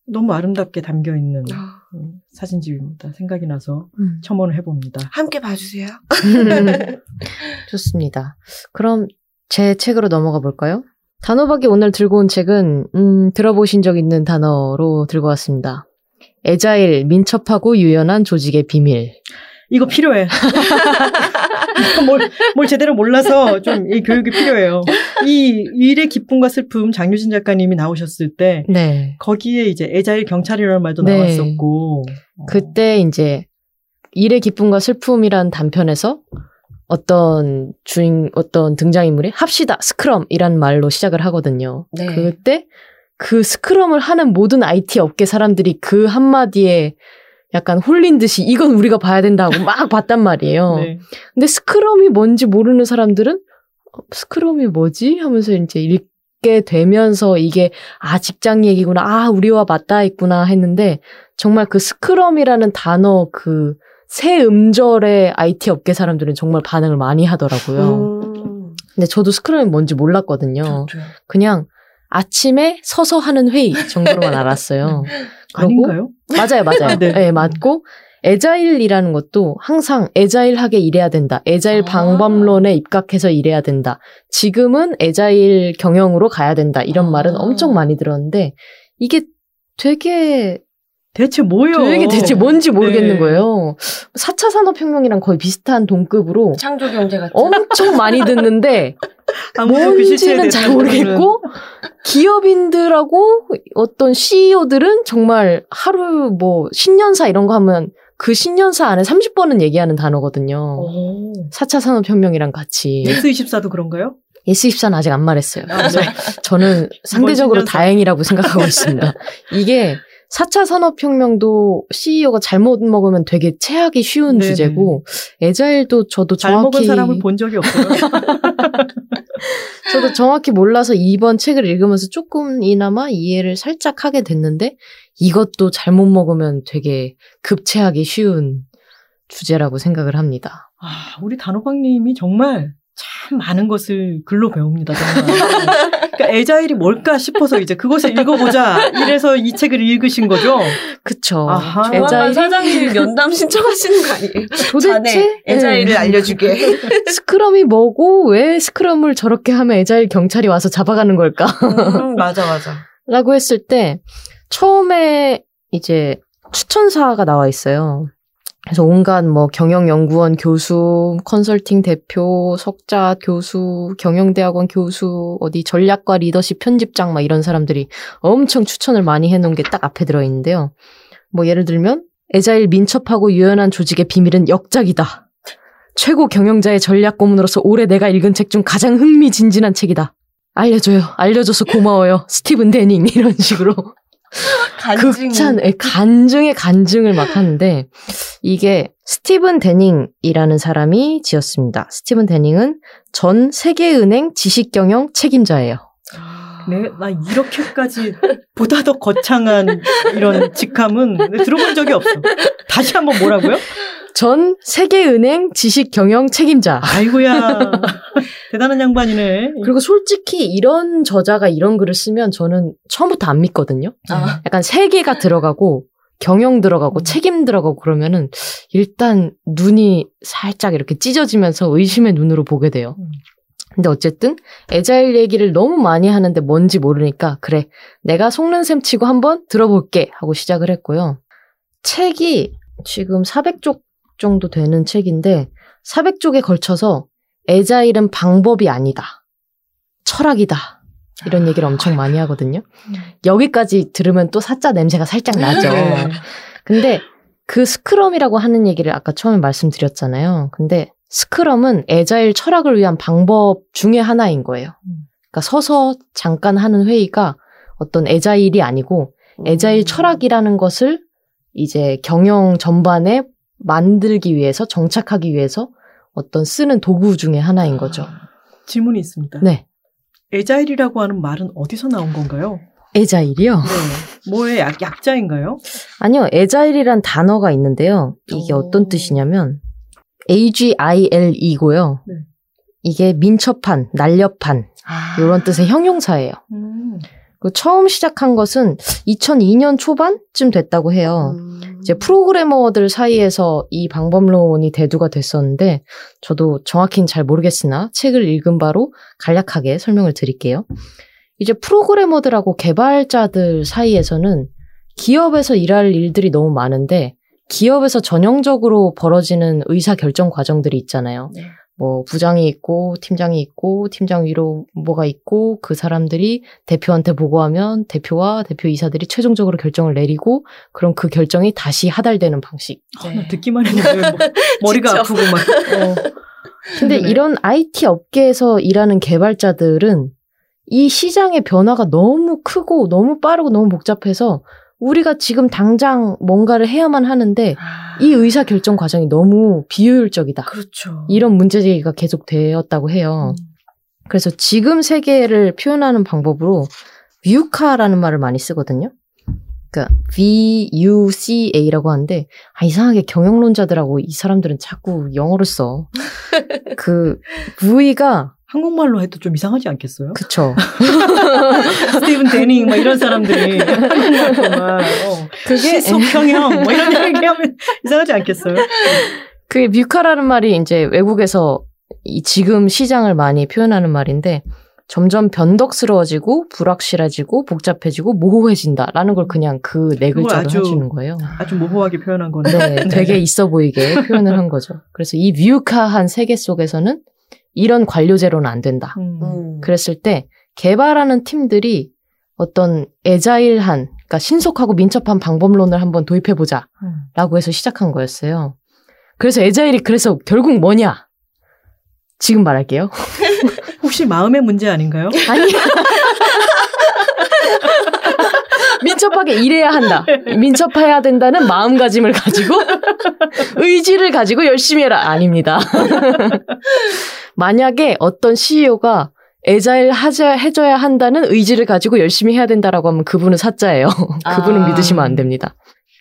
너무 아름답게 담겨 있는 아, 음, 사진집입니다. 생각이 나서 음. 첨언을 해봅니다. 함께 봐주세요. *laughs* *laughs* 좋습니다. 그럼 제 책으로 넘어가 볼까요? 단호박이 오늘 들고 온 책은 음, 들어보신 적 있는 단어로 들고 왔습니다. 애자일, 민첩하고 유연한 조직의 비밀. 이거 필요해. *laughs* 뭘, 뭘 제대로 몰라서 좀 이 교육이 필요해요. 이 일의 기쁨과 슬픔 장유진 작가님이 나오셨을 때 네. 거기에 이제 애자일 경찰이라는 말도 네. 나왔었고 어, 그때 이제 일의 기쁨과 슬픔이란 단편에서 어떤 주인 어떤 등장인물이 합시다 스크럼이란 말로 시작을 하거든요. 네. 그때 그 스크럼을 하는 모든 IT 업계 사람들이 그 한마디에 약간 홀린 듯이 이건 우리가 봐야 된다고 막 *laughs* 봤단 말이에요. 네. 근데 스크럼이 뭔지 모르는 사람들은 스크럼이 뭐지? 하면서 이제 읽게 되면서 이게 아 직장 얘기구나. 아 우리와 맞닿아 있구나 했는데 정말 그 스크럼이라는 단어 그 세 음절의 IT 업계 사람들은 정말 반응을 많이 하더라고요. 음. 근데 저도 스크럼이 뭔지 몰랐거든요. 저도요. 그냥 아침에 서서 하는 회의 정도로만 *laughs* 알았어요. 그러고- 아닌가요? 맞아요, 맞아요. 아, *laughs* 네. 네. 맞고 에자일이라는 것도 항상 에자일하게 일해야 된다. 에자일 아. 방법론에 입각해서 일해야 된다. 지금은 에자일 경영으로 가야 된다. 이런 아. 말은 엄청 많이 들었는데 이게 되게 대체 뭐요? 되게 대체 뭔지 모르겠는 네. 거예요. 4차 산업혁명이랑 거의 비슷한 동급으로 창조 경제 같은. 엄청 많이 듣는데 *laughs* 뭔지는 잘 모르겠고 기업인들하고 어떤 CEO들은 정말 하루 뭐 신년사 이런 거 하면 그 신년사 안에 30번은 얘기하는 단어거든요. 오. 4차 산업혁명이랑 같이. *laughs* S24도 그런가요? S24는 아직 안 말했어요. 아, 그래서 네. 저는 상대적으로. 다행이라고 생각하고 있습니다. *laughs* 이게 4차 산업혁명도 CEO가 잘못 먹으면 되게 체하기 쉬운 네네. 주제고, 에자일도 저도 잘 정확히. 먹은 사람을 본 적이 없어요. *laughs* 저도 정확히 몰라서 이번 책을 읽으면서 조금이나마 이해를 살짝 하게 됐는데 이것도 잘못 먹으면 되게 급체하기 쉬운 주제라고 생각을 합니다. 아, 우리 단호박님이 정말 참 많은 것을 글로 배웁니다. 정말. 그러니까 에자일이 뭘까 싶어서 이제 그것을 읽어보자. 이래서 이 책을 읽으신 거죠. 그쵸. 아하. 조만간 에자일이 사장님 면담 신청하시는 거 아니에요? 도대체 자네 에자일을 네. 알려주게. *laughs* 스크럼이 뭐고 왜 스크럼을 저렇게 하면 에자일 경찰이 와서 잡아가는 걸까? 음, 맞아 맞아. *laughs* 라고 했을 때 처음에 이제 추천사가 나와 있어요. 그래서 온갖 뭐 경영연구원 교수, 컨설팅 대표, 석자 교수, 경영대학원 교수, 어디 전략과 리더십 편집장 막 이런 사람들이 엄청 추천을 많이 해놓은 게 딱 앞에 들어있는데요. 뭐 예를 들면 agile 민첩하고 유연한 조직의 비밀은 역작이다. 최고 경영자의 전략 고문으로서 올해 내가 읽은 책 중 가장 흥미진진한 책이다. 알려줘요. 알려줘서 고마워요. 스티븐 데닝 *laughs* 이런 식으로 간증. 극찬, 예, 간증의 간증을 막 하는데 이게 스티븐 데닝이라는 사람이 지었습니다. 스티븐 데닝은 전 세계은행 지식경영 책임자예요. 네, 나 이렇게까지 보다 더 거창한 이런 직함은 들어본 적이 없어. 다시 한번 뭐라고요? 전 세계은행 지식경영 책임자. 아이고야. *laughs* 대단한 양반이네. 그리고 솔직히 이런 저자가 이런 글을 쓰면 저는 처음부터 안 믿거든요. 아. 약간 세계가 들어가고 경영 들어가고 책임 들어가고 그러면은 일단 눈이 살짝 이렇게 찢어지면서 의심의 눈으로 보게 돼요. 음. 근데 어쨌든 에자일 얘기를 너무 많이 하는데 뭔지 모르니까 그래 내가 속는 셈 치고 한번 들어볼게 하고 시작을 했고요. 책이 지금 400쪽 정도 되는 책인데 400쪽에 걸쳐서 에자일은 방법이 아니다. 철학이다. 이런 얘기를 엄청 많이 하거든요. 여기까지 들으면 또 사자 냄새가 살짝 나죠. 네. 근데 그 스크럼이라고 하는 얘기를 아까 처음에 말씀드렸잖아요. 근데 스크럼은 에자일 철학을 위한 방법 중에 하나인 거예요. 그러니까 서서 잠깐 하는 회의가 어떤 에자일이 아니고 에자일 철학이라는 것을 이제 경영 전반에 만들기 위해서 정착하기 위해서 어떤 쓰는 도구 중에 하나인 거죠. 질문이 있습니다. 네. 에자일이라고 하는 말은 어디서 나온 건가요? 에자일이요? 네. 뭐의 약, 약자인가요? 아니요, 에자일이란 단어가 있는데요. 이게 오. 어떤 뜻이냐면 AGIL이고요. 네. 이게 민첩한, 날렵한 이런 뜻의 형용사예요. 음. 그 처음 시작한 것은 2002년 초반쯤 됐다고 해요. 음. 이제 프로그래머들 사이에서 이 방법론이 대두가 됐었는데 저도 정확히는 잘 모르겠으나 책을 읽은 바로 간략하게 설명을 드릴게요. 이제 프로그래머들하고 개발자들 사이에서는 기업에서 일할 일들이 너무 많은데 기업에서 전형적으로 벌어지는 의사 결정 과정들이 있잖아요. 네. 뭐 부장이 있고 팀장이 있고 팀장 위로 뭐가 있고 그 사람들이 대표한테 보고하면 대표와 대표 이사들이 최종적으로 결정을 내리고 그럼 그 결정이 다시 하달되는 방식. 아, 나 듣기만 했는데 뭐, *laughs* 머리가. 아프고 막. 어. 근데 힘드네. 이런 IT 업계에서 일하는 개발자들은 이 시장의 변화가 너무 크고 너무 빠르고 너무 복잡해서 우리가 지금 당장 뭔가를 해야만 하는데 아. 이 의사 결정 과정이 너무 비효율적이다. 그렇죠. 이런 문제 제기가 계속 되었다고 해요. 음. 그래서 지금 세계를 표현하는 방법으로 VUCA라는 말을 많이 쓰거든요. 그러니까 VUCA라고 하는데 아, 이상하게 경영론자들하고 이 사람들은 자꾸 영어를 써. *laughs* 그 V가 한국말로 해도 좀 이상하지 않겠어요? 그쵸. *laughs* 스티븐 데닝 막 이런 사람들이 *laughs* 한국말로만 어, 그게 시속 평형 뭐 이런 *laughs* 얘기하면 이상하지 않겠어요? 그게 뮤카라는 말이 이제 외국에서 이 지금 시장을 많이 표현하는 말인데 점점 변덕스러워지고 불확실해지고 복잡해지고 모호해진다라는 걸 그냥 그 네 글자로 아주 해주는 거예요. 아주 모호하게 표현한 거네. 네, 되게 있어 보이게 표현을 한 거죠. 그래서 이 뮤카한 세계 속에서는 이런 관료제로는 안 된다. 음. 음. 그랬을 때 개발하는 팀들이 어떤 에자일한, 그러니까 신속하고 민첩한 방법론을 한번 도입해보자. 음. 라고 해서 시작한 거였어요. 그래서 에자일이 그래서 결국 뭐냐? 지금 말할게요. *laughs* 혹시 마음의 문제 아닌가요? 아니. 민첩하게 일해야 한다. 민첩해야 된다는 마음가짐을 가지고 *laughs* 의지를 가지고 열심히 해라. 아닙니다. *laughs* 만약에 어떤 CEO가 에자일 하자, 해줘야 한다는 의지를 가지고 열심히 해야 된다라고 하면 그분은 사자예요. *laughs* 그분은 아. 믿으시면 안 됩니다.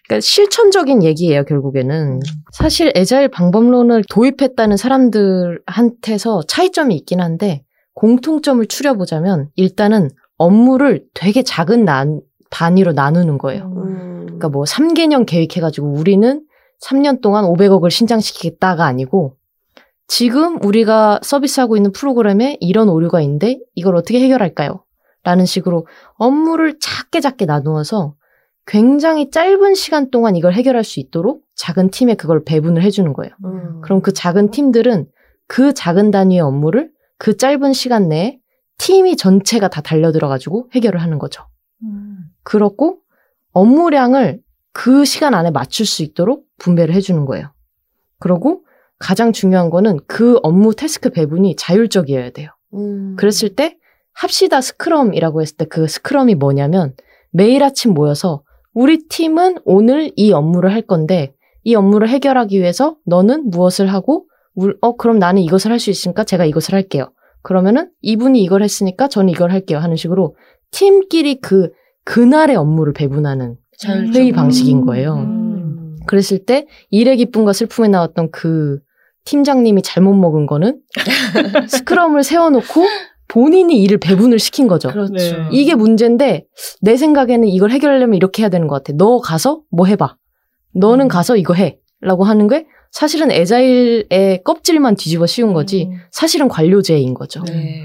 그러니까 실천적인 얘기예요, 결국에는. 사실 에자일 방법론을 도입했다는 사람들한테서 차이점이 있긴 한데 공통점을 추려보자면 일단은 업무를 되게 작은 난- 단위로 나누는 거예요. 음. 그러니까 뭐 3개년 계획해가지고 우리는 3년 동안 500억을 신장시키겠다가 아니고 지금 우리가 서비스하고 있는 프로그램에 이런 오류가 있는데 이걸 어떻게 해결할까요? 라는 식으로 업무를 작게 작게 나누어서 굉장히 짧은 시간 동안 이걸 해결할 수 있도록 작은 팀에 그걸 배분을 해주는 거예요. 음. 그럼 그 작은 팀들은 그 작은 단위의 업무를 그 짧은 시간 내에 팀이 전체가 다 달려 들어가지고 해결을 하는 거죠. 그렇고 업무량을 그 시간 안에 맞출 수 있도록 분배를 해주는 거예요. 그리고 가장 중요한 거는 그 업무 태스크 배분이 자율적이어야 돼요. 음. 그랬을 때 합시다 스크럼이라고 했을 때 그 스크럼이 뭐냐면 매일 아침 모여서 우리 팀은 오늘 이 업무를 할 건데 이 업무를 해결하기 위해서 너는 무엇을 하고 울- 어 그럼 나는 이것을 할 수 있으니까 제가 이것을 할게요. 그러면은 이분이 이걸 했으니까 저는 이걸 할게요 하는 식으로 팀끼리 그 그날의 업무를 배분하는 자율적으로. 회의 방식인 거예요. 음. 그랬을 때 일의 기쁨과 슬픔에 나왔던 그 팀장님이 잘못 먹은 거는 *laughs* 스크럼을 세워놓고 본인이 일을 배분을 시킨 거죠. 그렇죠. 네. 이게 문제인데 내 생각에는 이걸 해결하려면 이렇게 해야 되는 것 같아. 너 가서 뭐 해봐. 너는 음. 가서 이거 해. 라고 하는 게 사실은 에자일의 껍질만 뒤집어 씌운 거지 음. 사실은 관료제인 거죠. 네.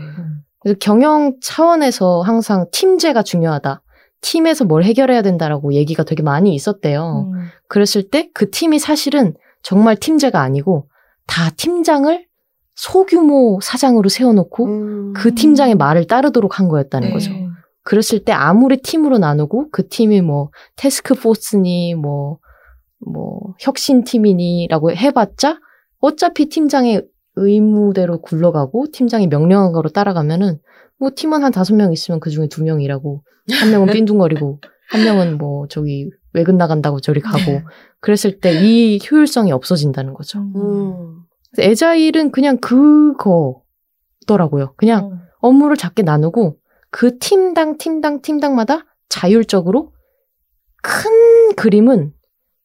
그래서 경영 차원에서 항상 팀제가 중요하다. 팀에서 뭘 해결해야 된다라고 얘기가 되게 많이 있었대요. 음. 그랬을 때 그 팀이 사실은 정말 팀제가 아니고 다 팀장을 소규모 사장으로 세워놓고 음. 그 팀장의 말을 따르도록 한 거였다는 네. 거죠. 그랬을 때 아무리 팀으로 나누고 그 팀이 뭐 태스크 포스니 뭐, 뭐 혁신팀이니라고 해봤자 어차피 팀장의 의무대로 굴러가고 팀장이 명령한 거로 따라가면은 뭐 팀원 한 다섯 명 있으면 그 중에 두명 일하고 한 명은 *laughs* 삥둥거리고 한 명은 뭐 저기 외근 나간다고 저리 가고 그랬을 때 이 효율성이 없어진다는 거죠. 음. 에자일은 그냥 그거더라고요. 그냥 업무를 작게 나누고 그 팀당 팀당 팀당마다 자율적으로 큰 그림은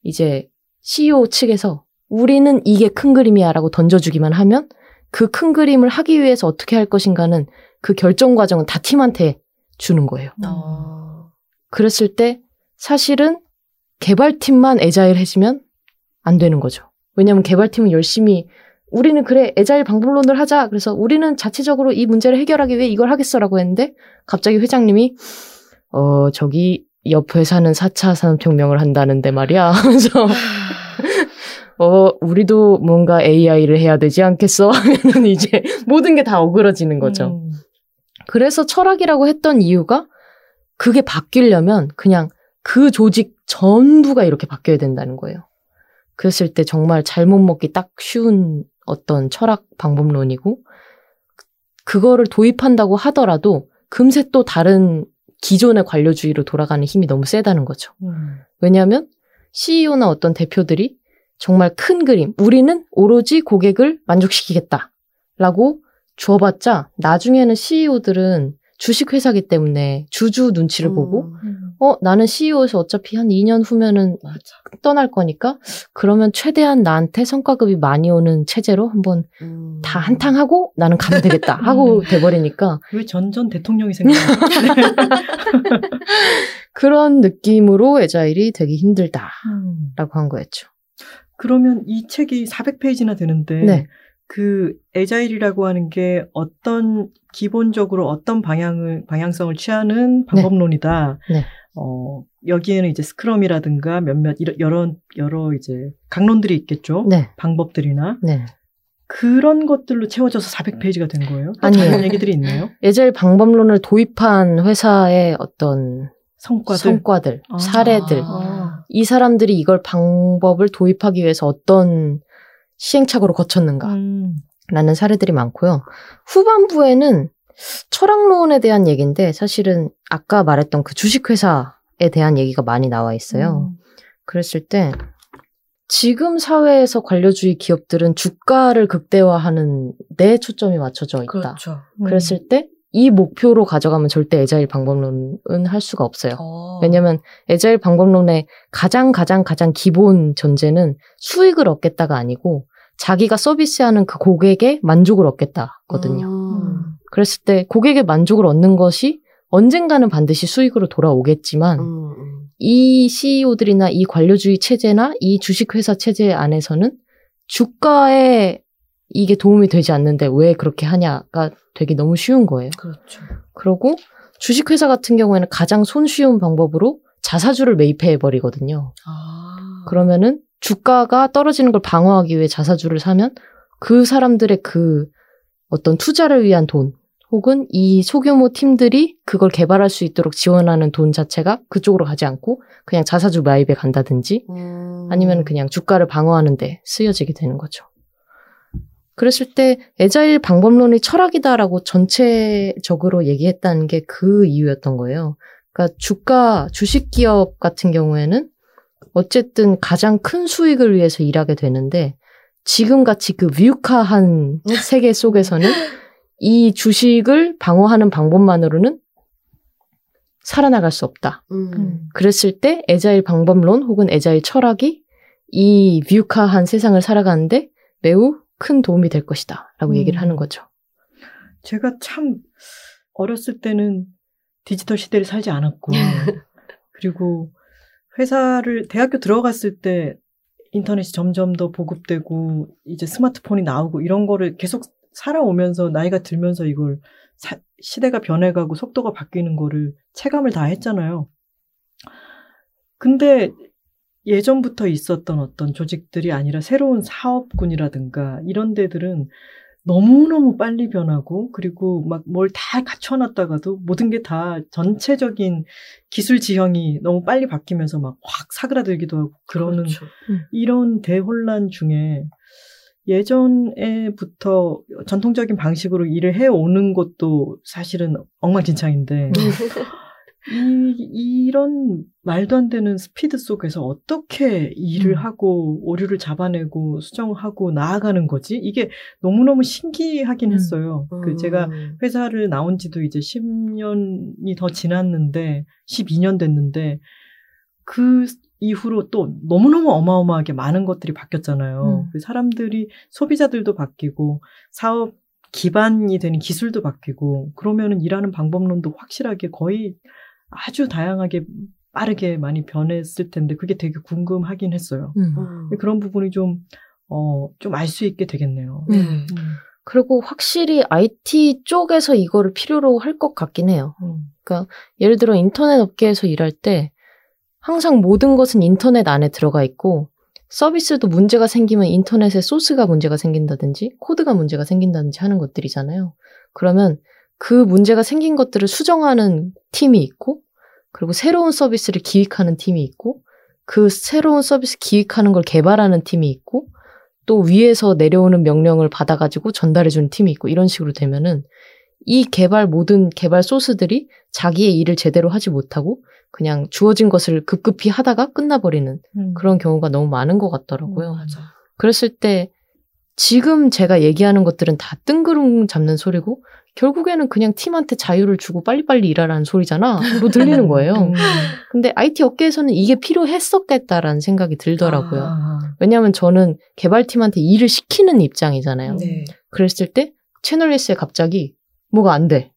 이제 CEO 측에서 우리는 이게 큰 그림이야라고 던져주기만 하면 그 큰 그림을 하기 위해서 어떻게 할 것인가는 그 결정 과정은 다 팀한테 주는 거예요. 아. 그랬을 때 사실은 개발팀만 에자일 해지면 안 되는 거죠. 왜냐하면 개발팀은 열심히 우리는 그래 에자일 방법론을 하자. 그래서 우리는 자체적으로 이 문제를 해결하기 위해 이걸 하겠어라고 했는데 갑자기 회장님이 어 저기 옆 회사는 4차 산업혁명을 한다는데 말이야. 하면서 *laughs* 어 우리도 뭔가 AI를 해야 되지 않겠어? *laughs* 하면은 이제 모든 게 다 어그러지는 거죠. 음. 그래서 철학이라고 했던 이유가 그게 바뀌려면 그냥 그 조직 전부가 이렇게 바뀌어야 된다는 거예요. 그랬을 때 정말 잘못 먹기 딱 쉬운 어떤 철학 방법론이고 그거를 도입한다고 하더라도 금세 또 다른 기존의 관료주의로 돌아가는 힘이 너무 세다는 거죠. 음. 왜냐하면 CEO나 어떤 대표들이 정말 큰 그림, 우리는 오로지 고객을 만족시키겠다 라고 줘봤자 나중에는 CEO들은 주식회사기 때문에 주주 눈치를 보고 음. 어 나는 CEO에서 어차피 한 2년 후면은 맞아. 떠날 거니까 그러면 최대한 나한테 성과급이 많이 오는 체제로 한번 음. 다 한탕하고 나는 가면 되겠다 *laughs* 하고 돼버리니까 왜 전전 대통령이 생각나요? *laughs* *laughs* 그런 느낌으로 에자일이 되기 힘들다라고 음. 한 거였죠. 그러면 이 책이 400페이지나 되는데 네. 그 에자일이라고 하는 게 어떤 기본적으로 어떤 방향을 방향성을 취하는 방법론이다. 네. 어, 여기에는 이제 스크럼이라든가 몇몇 이러- 여러 여러 이제 강론들이 있겠죠. 네, 방법들이나 네. 그런 것들로 채워져서 400페이지가 된 거예요. 또 아니에요. 다른 얘기들이 있나요? *laughs* 에자일 방법론을 도입한 회사의 어떤 성과들. 성과들, 아. 사례들, 아. 이 사람들이 이걸 방법을 도입하기 위해서 어떤 시행착오를 거쳤는가. 음. 라는 사례들이 많고요. 후반부에는 철학론에 대한 얘기인데 사실은 아까 말했던 그 주식회사에 대한 얘기가 많이 나와 있어요. 음. 그랬을 때 지금 사회에서 관료주의 기업들은 주가를 극대화하는 데 초점이 맞춰져 있다. 그렇죠. 음. 그랬을 때 이 목표로 가져가면 절대 에자일 방법론은 할 수가 없어요. 어. 왜냐면 에자일 방법론의 가장 가장 가장 기본 전제는 수익을 얻겠다가 아니고 자기가 서비스하는 그 고객의 만족을 얻겠다거든요. 음. 그랬을 때 고객의 만족을 얻는 것이 언젠가는 반드시 수익으로 돌아오겠지만 음, 음. 이 CEO들이나 이 관료주의 체제나 이 주식회사 체제 안에서는 주가에 이게 도움이 되지 않는데 왜 그렇게 하냐가 되기 너무 쉬운 거예요. 그렇죠. 그리고 주식회사 같은 경우에는 가장 손쉬운 방법으로 자사주를 매입해 버리거든요. 아. 그러면은 주가가 떨어지는 걸 방어하기 위해 자사주를 사면 그 사람들의 그 어떤 투자를 위한 돈 혹은 이 소규모 팀들이 그걸 개발할 수 있도록 지원하는 돈 자체가 그쪽으로 가지 않고 그냥 자사주 매입에 간다든지 음. 아니면 그냥 주가를 방어하는데 쓰여지게 되는 거죠. 그랬을 때 에자일 방법론이 철학이다라고 전체적으로 얘기했다는 게 그 이유였던 거예요. 그러니까 주가 주식 기업 같은 경우에는 어쨌든 가장 큰 수익을 위해서 일하게 되는데 지금 같이 그 위육화한 *laughs* 세계 속에서는 이 주식을 방어하는 방법만으로는 살아나갈 수 없다. 음. 그랬을 때 에자일 방법론 혹은 에자일 철학이 이 위육화한 세상을 살아가는데 매우 큰 도움이 될 것이다. 라고 음. 얘기를 하는 거죠. 제가 참 어렸을 때는 디지털 시대를 살지 않았고 *laughs* 그리고 회사를 대학교 들어갔을 때 인터넷이 점점 더 보급되고 이제 스마트폰이 나오고 이런 거를 계속 살아오면서 나이가 들면서 이걸 사- 시대가 변해가고 속도가 바뀌는 거를 체감을 다 했잖아요. 근데 예전부터 있었던 어떤 조직들이 아니라 새로운 사업군이라든가 이런 데들은 너무너무 빨리 변하고 그리고 막 뭘 다 갖춰놨다가도 모든 게 다 전체적인 기술 지형이 너무 빨리 바뀌면서 막 확 사그라들기도 하고 그러는 그렇죠. 이런 대혼란 중에 예전에부터 전통적인 방식으로 일을 해오는 것도 사실은 엉망진창인데 *laughs* 이, 이런 말도 안 되는 스피드 속에서 어떻게 일을 음. 하고 오류를 잡아내고 수정하고 나아가는 거지? 이게 너무너무 신기하긴 음. 했어요. 그 제가 음. 회사를 나온 지도 이제 10년이 더 지났는데, 12년 됐는데, 그 이후로 또 너무너무 어마어마하게 많은 것들이 바뀌었잖아요. 음. 그 사람들이, 소비자들도 바뀌고, 사업 기반이 되는 기술도 바뀌고, 그러면은 일하는 방법론도 확실하게 거의 아주 다양하게 빠르게 많이 변했을 텐데, 그게 되게 궁금하긴 했어요. 음. 음. 그런 부분이 좀, 어, 좀 알 수 있게 되겠네요. 네. 음. 그리고 확실히 IT 쪽에서 이거를 필요로 할 것 같긴 해요. 음. 예를 들어 인터넷 업계에서 일할 때 항상 모든 것은 인터넷 안에 들어가 있고 서비스도 문제가 생기면 인터넷에 소스가 문제가 생긴다든지 코드가 문제가 생긴다든지 하는 것들이잖아요. 그러면 그 문제가 생긴 것들을 수정하는 팀이 있고 그리고 새로운 서비스를 기획하는 팀이 있고 그 새로운 서비스 기획하는 걸 개발하는 팀이 있고 또 위에서 내려오는 명령을 받아가지고 전달해주는 팀이 있고 이런 식으로 되면은 이 개발 모든 개발 소스들이 자기의 일을 제대로 하지 못하고 그냥 주어진 것을 급급히 하다가 끝나버리는 음. 그런 경우가 너무 많은 것 같더라고요. 맞아. 그랬을 때 지금 제가 얘기하는 것들은 다 뜬구름 잡는 소리고 결국에는 그냥 팀한테 자유를 주고 빨리빨리 일하라는 소리잖아. 로 들리는 *laughs* 거예요. 음. 근데 IT 업계에서는 이게 필요했었겠다라는 생각이 들더라고요. 아. 왜냐하면 저는 개발팀한테 일을 시키는 입장이잖아요. 네. 그랬을 때 채널 S에 갑자기 뭐가 안 돼.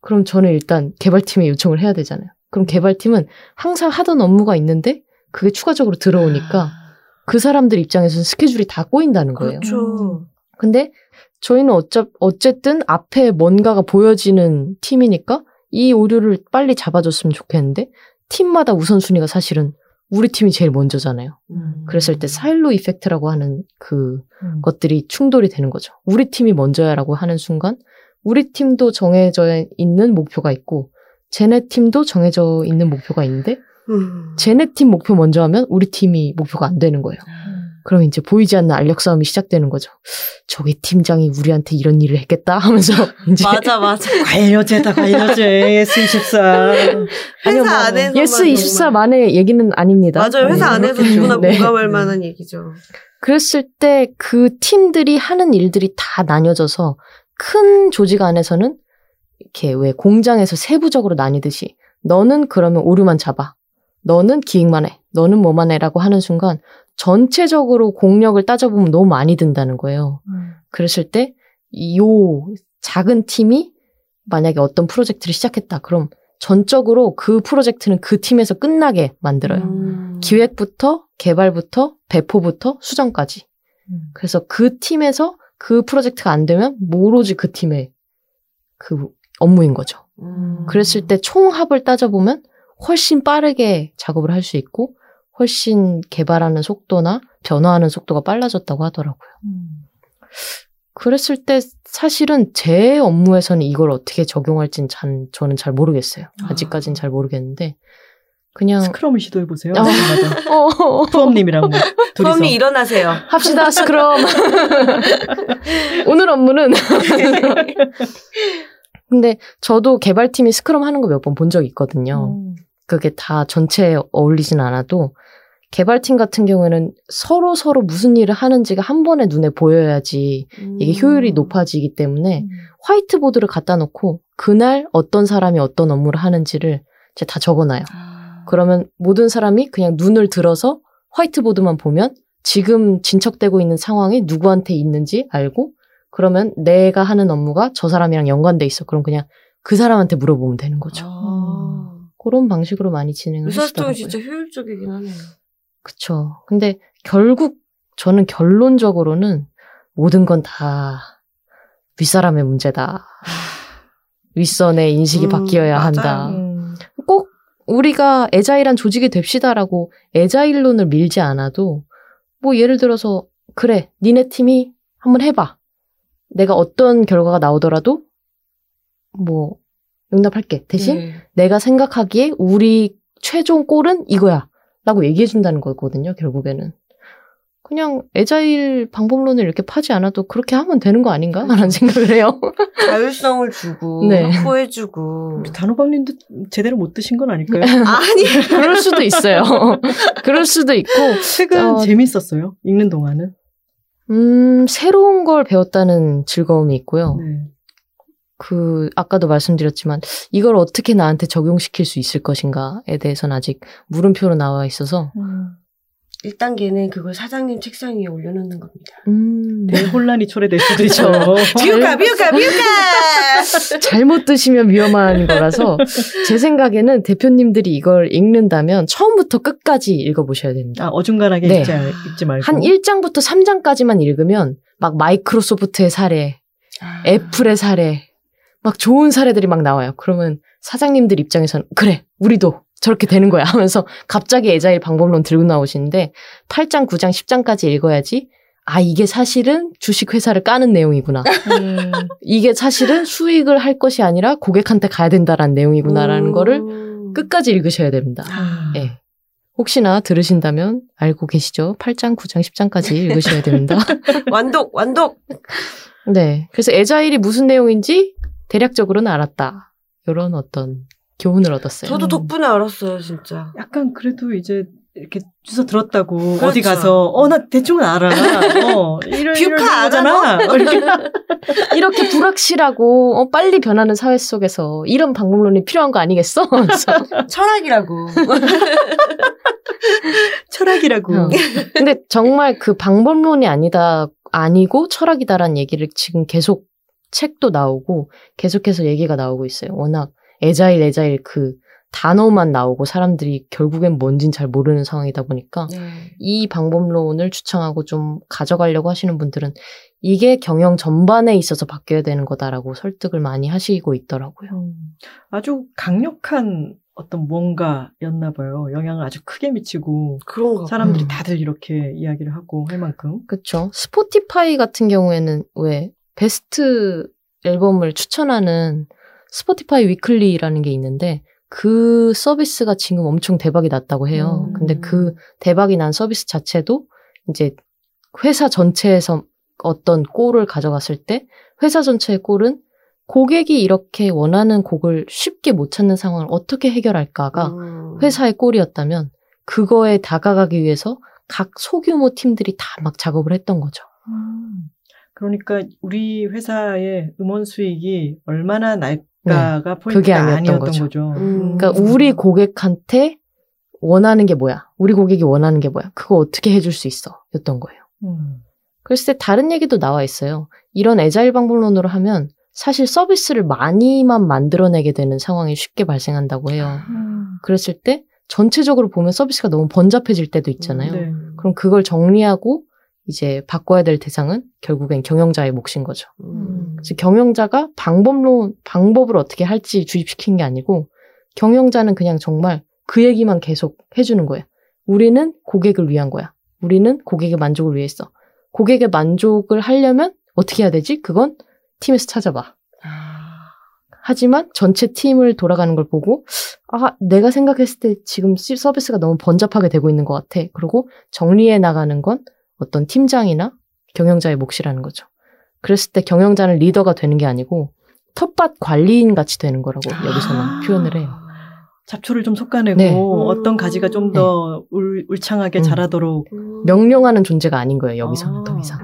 그럼 저는 일단 개발팀에 요청을 해야 되잖아요. 그럼 개발팀은 항상 하던 업무가 있는데 그게 추가적으로 들어오니까 그 사람들 입장에서는 스케줄이 다 꼬인다는 거예요. 그렇죠. 근데 저희는 어차, 어쨌든 앞에 뭔가가 보여지는 팀이니까 이 오류를 빨리 잡아줬으면 좋겠는데 팀마다 우선순위가 사실은 우리 팀이 제일 먼저잖아요. 음. 그랬을 때 사일로 이펙트라고 하는 그 음. 것들이 충돌이 되는 거죠. 우리 팀이 먼저야라고 하는 순간 우리 팀도 정해져 있는 목표가 있고 쟤네 팀도 정해져 있는 목표가 있는데 음. 쟤네 팀 목표 먼저 하면 우리 팀이 목표가 안 되는 거예요. 그럼 이제 보이지 않는 알력 싸움이 시작되는 거죠. 저기 팀장이 우리한테 이런 일을 했겠다 하면서 *laughs* 이제 맞아 맞아. 과일여제다, 과일여제. S24. 아니요, 회사 뭐, 안에서만 예스 24만의 정말. 얘기는 아닙니다. 맞아요. 회사 네, 안에서 누구나 네. 공감할 만한 얘기죠. 그랬을 때 그 팀들이 하는 일들이 다 나뉘어져서 큰 조직 안에서는 이렇게 왜 공장에서 세부적으로 나뉘듯이 너는 그러면 오류만 잡아. 너는 기획만 해. 너는 뭐만 해라고 하는 순간 전체적으로 공력을 따져보면 너무 많이 든다는 거예요. 그랬을 때요 작은 팀이 만약에 어떤 프로젝트를 시작했다. 그럼 전적으로 그 프로젝트는 그 팀에서 끝나게 만들어요. 음. 기획부터 개발부터 배포부터 수정까지. 음. 그래서 그 팀에서 그 프로젝트가 안 되면 오로지 그 팀의 그 업무인 거죠. 음. 그랬을 때 총합을 따져보면 훨씬 빠르게 작업을 할 수 있고 훨씬 개발하는 속도나 변화하는 속도가 빨라졌다고 하더라고요. 음. 그랬을 때 사실은 제 업무에서는 이걸 어떻게 적용할진 전, 저는 잘 모르겠어요. 아직까지는 잘 모르겠는데 그냥 스크럼을 시도해 보세요. 어. 맞아. 어, 푸엄님이랑 뭐 둘이서. 펌이 일어나세요. 합시다 스크럼. *laughs* 오늘 업무는 *laughs* 근데 저도 개발팀이 스크럼 하는 거 몇 번 본 적이 있거든요. 음. 그게 다 전체에 어울리진 않아도 개발팀 같은 경우에는 서로 서로 무슨 일을 하는지가 한 번에 눈에 보여야지 이게 음. 효율이 높아지기 때문에 화이트보드를 갖다 놓고 그날 어떤 사람이 어떤 업무를 하는지를 이제 다 적어놔요. 그러면 모든 사람이 그냥 눈을 들어서 화이트보드만 보면 지금 진척되고 있는 상황이 누구한테 있는지 알고 그러면 내가 하는 업무가 저 사람이랑 연관돼 있어. 그럼 그냥 그 사람한테 물어보면 되는 거죠. 아. 그런 방식으로 많이 진행을 의사소통이 하시더라고요. 진짜 효율적이긴 하네요. 그쵸. 근데 결국 저는 결론적으로는 모든 건 다 윗사람의 문제다. 윗선의 인식이 음, 바뀌어야 맞아요. 한다. 음. 꼭 우리가 에자일한 조직이 됩시다라고 에자일론을 밀지 않아도 뭐 예를 들어서 그래 니네 팀이 한번 해봐. 내가 어떤 결과가 나오더라도 뭐 용납할게. 대신 네. 내가 생각하기에 우리 최종 골은 이거야. 라고 얘기해 준다는 거거든요, 결국에는. 그냥 에자일 방법론을 이렇게 파지 않아도 그렇게 하면 되는 거 아닌가? *laughs* 라는 생각을 해요. 자율성을 주고 네. 확보해주고 우리 단호박님도 제대로 못 드신 건 아닐까요? *laughs* 아니 그럴 수도 있어요. *laughs* 그럴 수도 있고, 책은 어, 재밌었어요. 읽는 동안은. 음, 새로운 걸 배웠다는 즐거움이 있고요. 네. 그, 아까도 말씀드렸지만, 이걸 어떻게 나한테 적용시킬 수 있을 것인가에 대해서는 아직 물음표로 나와 있어서, 1단계는 그걸 사장님 책상 위에 올려놓는 겁니다. 음, 내 혼란이 초래될 수도 있죠. 비우가 비우가 비우가 잘못 드시면 위험한 거라서 제 생각에는 대표님들이 이걸 읽는다면 처음부터 끝까지 읽어보셔야 됩니다. 아, 어중간하게 네. 읽지, 알- 읽지 말고. 한 1장부터 3장까지만 읽으면 막 마이크로소프트의 사례, 애플의 사례, 막 좋은 사례들이 막 나와요. 그러면 사장님들 입장에서는 그래, 우리도 저렇게 되는 거야 하면서 갑자기 에자일 방법론 들고 나오시는데 8장, 9장, 10장까지 읽어야지 아, 이게 사실은 주식회사를 까는 내용이구나. 음, 이게 사실은 수익을 할 것이 아니라 고객한테 가야 된다라는 내용이구나라는 거를 음. 끝까지 읽으셔야 됩니다. 아. 예. 혹시나 들으신다면 알고 계시죠? 8장, 9장, 10장까지 읽으셔야 됩니다. *laughs* 완독 완독 네. 그래서 에자일이 무슨 내용인지 대략적으로는 알았다. 이런 어떤 교훈을 얻었어요. 저도 덕분에 알았어요 진짜 약간 그래도 이제 이렇게 주소 들었다고 그렇죠. 어디 가서 어 나 대충은 알아. 어 이런 뷰카 거잖아. 어, 이렇게 *laughs* 이렇게 불확실하고 어, 빨리 변하는 사회 속에서 이런 방법론이 필요한 거 아니겠어? *laughs* 철학이라고. *laughs* 철학이라고. 어. 근데 정말 그 방법론이 아니다, 아니고 철학이다라는 얘기를 지금 계속 책도 나오고 계속해서 얘기가 나오고 있어요. 워낙 에자일, 에자일 그 단어만 나오고 사람들이 결국엔 뭔진 잘 모르는 상황이다 보니까 네. 이 방법론을 추천하고 좀 가져가려고 하시는 분들은 이게 경영 전반에 있어서 바뀌어야 되는 거다라고 설득을 많이 하시고 있더라고요. 음, 아주 강력한 어떤 뭔가였나 봐요. 영향을 아주 크게 미치고 그런가. 봐. 사람들이 음. 다들 이렇게 이야기를 하고 할 만큼. 그쵸. 스포티파이 같은 경우에는 왜 베스트 앨범을 추천하는 스포티파이 위클리라는 게 있는데 그 서비스가 지금 엄청 대박이 났다고 해요. 음. 근데 그 대박이 난 서비스 자체도 이제 회사 전체에서 어떤 골을 가져갔을 때 회사 전체의 골은 고객이 이렇게 원하는 곡을 쉽게 못 찾는 상황을 어떻게 해결할까가 음. 회사의 꼴이었다면 그거에 다가가기 위해서 각 소규모 팀들이 다 막 작업을 했던 거죠. 그러니까 우리 회사의 음원 수익이 얼마나 날까가 포인트가 네. 그게 아니었던 아니었던 거죠. 거죠. 음. 그러니까 우리 고객한테 원하는 게 뭐야? 우리 고객이 원하는 게 뭐야? 그거 어떻게 해줄 수 있어? 였던 거예요. 음. 그랬을 때 다른 얘기도 나와 있어요. 이런 애자일 방법론으로 하면 사실 서비스를 많이만 만들어내게 되는 상황이 쉽게 발생한다고 해요. 그랬을 때 전체적으로 보면 서비스가 너무 번잡해질 때도 있잖아요. 네. 그럼 그걸 정리하고 이제 바꿔야 될 대상은 결국엔 경영자의 몫인 거죠. 음. 그래서 경영자가 방법론, 방법을 어떻게 할지 주입시킨 게 아니고 경영자는 그냥 정말 그 얘기만 계속 해주는 거예요. 우리는 고객을 위한 거야. 우리는 고객의 만족을 위해서. 고객의 만족을 하려면 어떻게 해야 되지? 그건 팀에서 찾아봐. 아. 하지만 전체 팀을 돌아가는 걸 보고 아 내가 생각했을 때 지금 시- 서비스가 너무 번잡하게 되고 있는 것 같아. 그리고 정리해 나가는 건 어떤 팀장이나 경영자의 몫이라는 거죠. 그랬을 때 경영자는 리더가 되는 게 아니고 텃밭 관리인 같이 되는 거라고 여기서는 아. 표현을 해요. 잡초를 좀 솎아내고 네. 어떤 가지가 좀더 울창하게 음. 자라도록 음. 명령하는 존재가 아닌 거예요. 여기서는 아. 더 이상.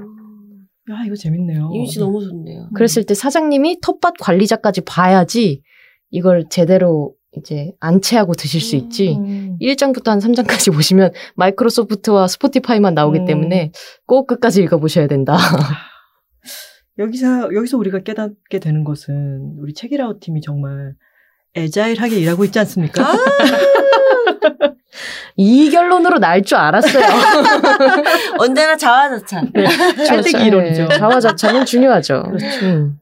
야 이거 재밌네요. 이미지 너무 좋네요. 그랬을 때 사장님이 텃밭 관리자까지 봐야지 이걸 제대로 이제 안채하고 드실 수 있지. 음. 1장부터 한 3장까지 보시면 마이크로소프트와 스포티파이만 나오기 음. 때문에 꼭 끝까지 읽어보셔야 된다. 여기서 여기서 우리가 깨닫게 되는 것은 우리 책이라웃 팀이 정말 애자일하게 일하고 있지 않습니까? 아, 이 결론으로 날 줄 알았어요. 언제나 자화자찬. 찰떡이 이론이죠. 네, 자화자찬은 중요하죠. 그렇죠. 음.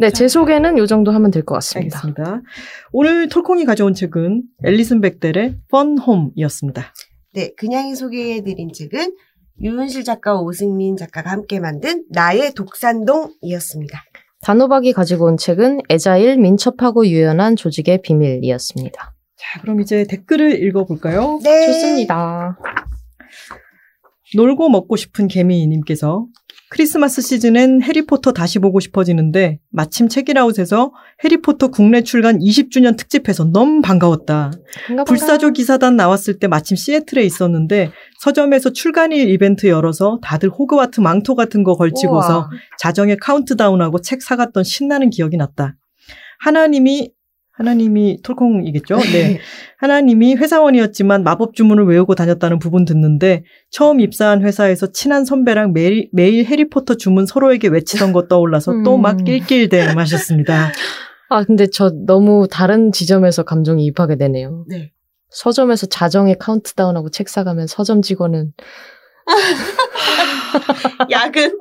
네, 제 소개는 요 정도 하면 될 것 같습니다. 알겠습니다. 오늘 톨콩이 가져온 책은 앨리슨 백델의 펀홈이었습니다. 네, 그냥이 소개해드린 책은 유은실 작가와 오승민 작가가 함께 만든 나의 독산동이었습니다. 단호박이 가지고 온 책은 애자일 민첩하고 유연한 조직의 비밀이었습니다. 자, 그럼 이제 댓글을 읽어볼까요? 네. 좋습니다. 놀고 먹고 싶은 개미님께서 크리스마스 시즌엔 해리포터 다시 보고 싶어지는데 마침 책이라웃에서 해리포터 국내 출간 20주년 특집해서 너무 반가웠다. 반가, 반가. 불사조 기사단 나왔을 때 마침 시애틀에 있었는데 서점에서 출간일 이벤트 열어서 다들 호그와트 망토 같은 거 걸치고서 우와. 자정에 카운트다운하고 책 사갔던 신나는 기억이 났다. 하나님이 하나님이 톨콩이겠죠? *laughs* 네. 하나님이 회사원이었지만 마법 주문을 외우고 다녔다는 부분 듣는데 처음 입사한 회사에서 친한 선배랑 매일, 매일 해리포터 주문 서로에게 외치던 거 떠올라서 또막 음. 낄낄대 마셨습니다. 아, 근데 저 너무 다른 지점에서 감정이 입하게 되네요. 네. 서점에서 자정에 카운트다운하고 책 사가면 서점 직원은 *laughs* 야근.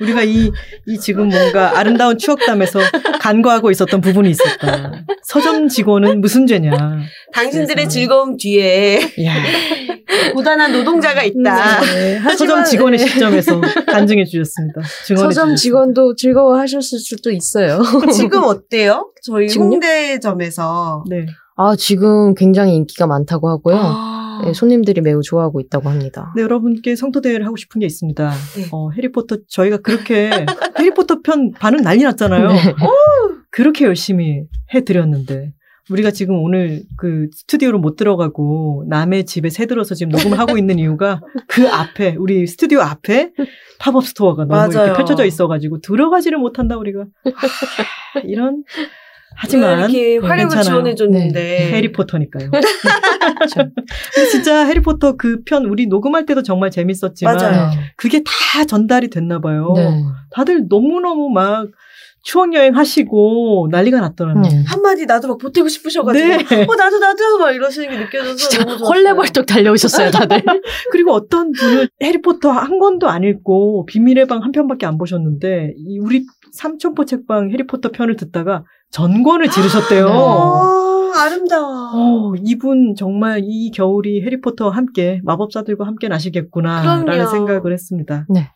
우리가 이, 이 지금 뭔가 아름다운 추억담에서 간과하고 있었던 부분이 있었다. 서점 직원은 무슨 죄냐. 당신들의 그래서. 즐거움 뒤에 야 고단한 노동자가 있다. 네, 하지만, 서점 직원의 네. 시점에서 간증해 주셨습니다. 증언해 서점 주셨습니다. 직원도 즐거워하셨을 수도 있어요. *laughs* 지금 어때요? 저희 지금요? 홍대점에서. 네. 아, 지금 굉장히 인기가 많다고 하고요. 아. 네, 손님들이 매우 좋아하고 있다고 합니다. 네, 여러분께 성토 대회를 하고 싶은 게 있습니다. 네. 어, 해리포터 저희가 그렇게 *laughs* 해리포터 편 반응 난리 났잖아요. 네. 그렇게 열심히 해 드렸는데 우리가 지금 오늘 그 스튜디오로 못 들어가고 남의 집에 세 들어서 지금 녹음을 하고 있는 이유가 그 앞에 우리 스튜디오 앞에 팝업 스토어가 너무 맞아요. 이렇게 펼쳐져 있어가지고 들어가지를 못한다 우리가 하, 이런 하지만 이렇게 네, 활력을 괜찮아요. 지원해줬는데. 해리포터니까요. *laughs* 근데 진짜 해리포터 그 편 우리 녹음할 때도 정말 재밌었지만 맞아요. 그게 다 전달이 됐나 봐요. 네. 다들 너무너무 막 추억 여행 하시고 난리가 났더라고요. 네. 한마디 나도 막 보태고 싶으셔가지고. 네. 어, 나도, 나도! 막 이러시는 게 느껴져서. 진짜 너무. 헐레벌떡 달려오셨어요, 다들. *laughs* 그리고 어떤 분은 해리포터 한 권도 안 읽고 비밀의 방 한 편밖에 안 보셨는데 이 우리 삼천포 책방 해리포터 편을 듣다가 전권을 지르셨대요. 어, 아름다워. 어, 이분 정말 이 겨울이 해리포터와 함께 마법사들과 함께 나시겠구나라는 그럼요. 생각을 했습니다. 네.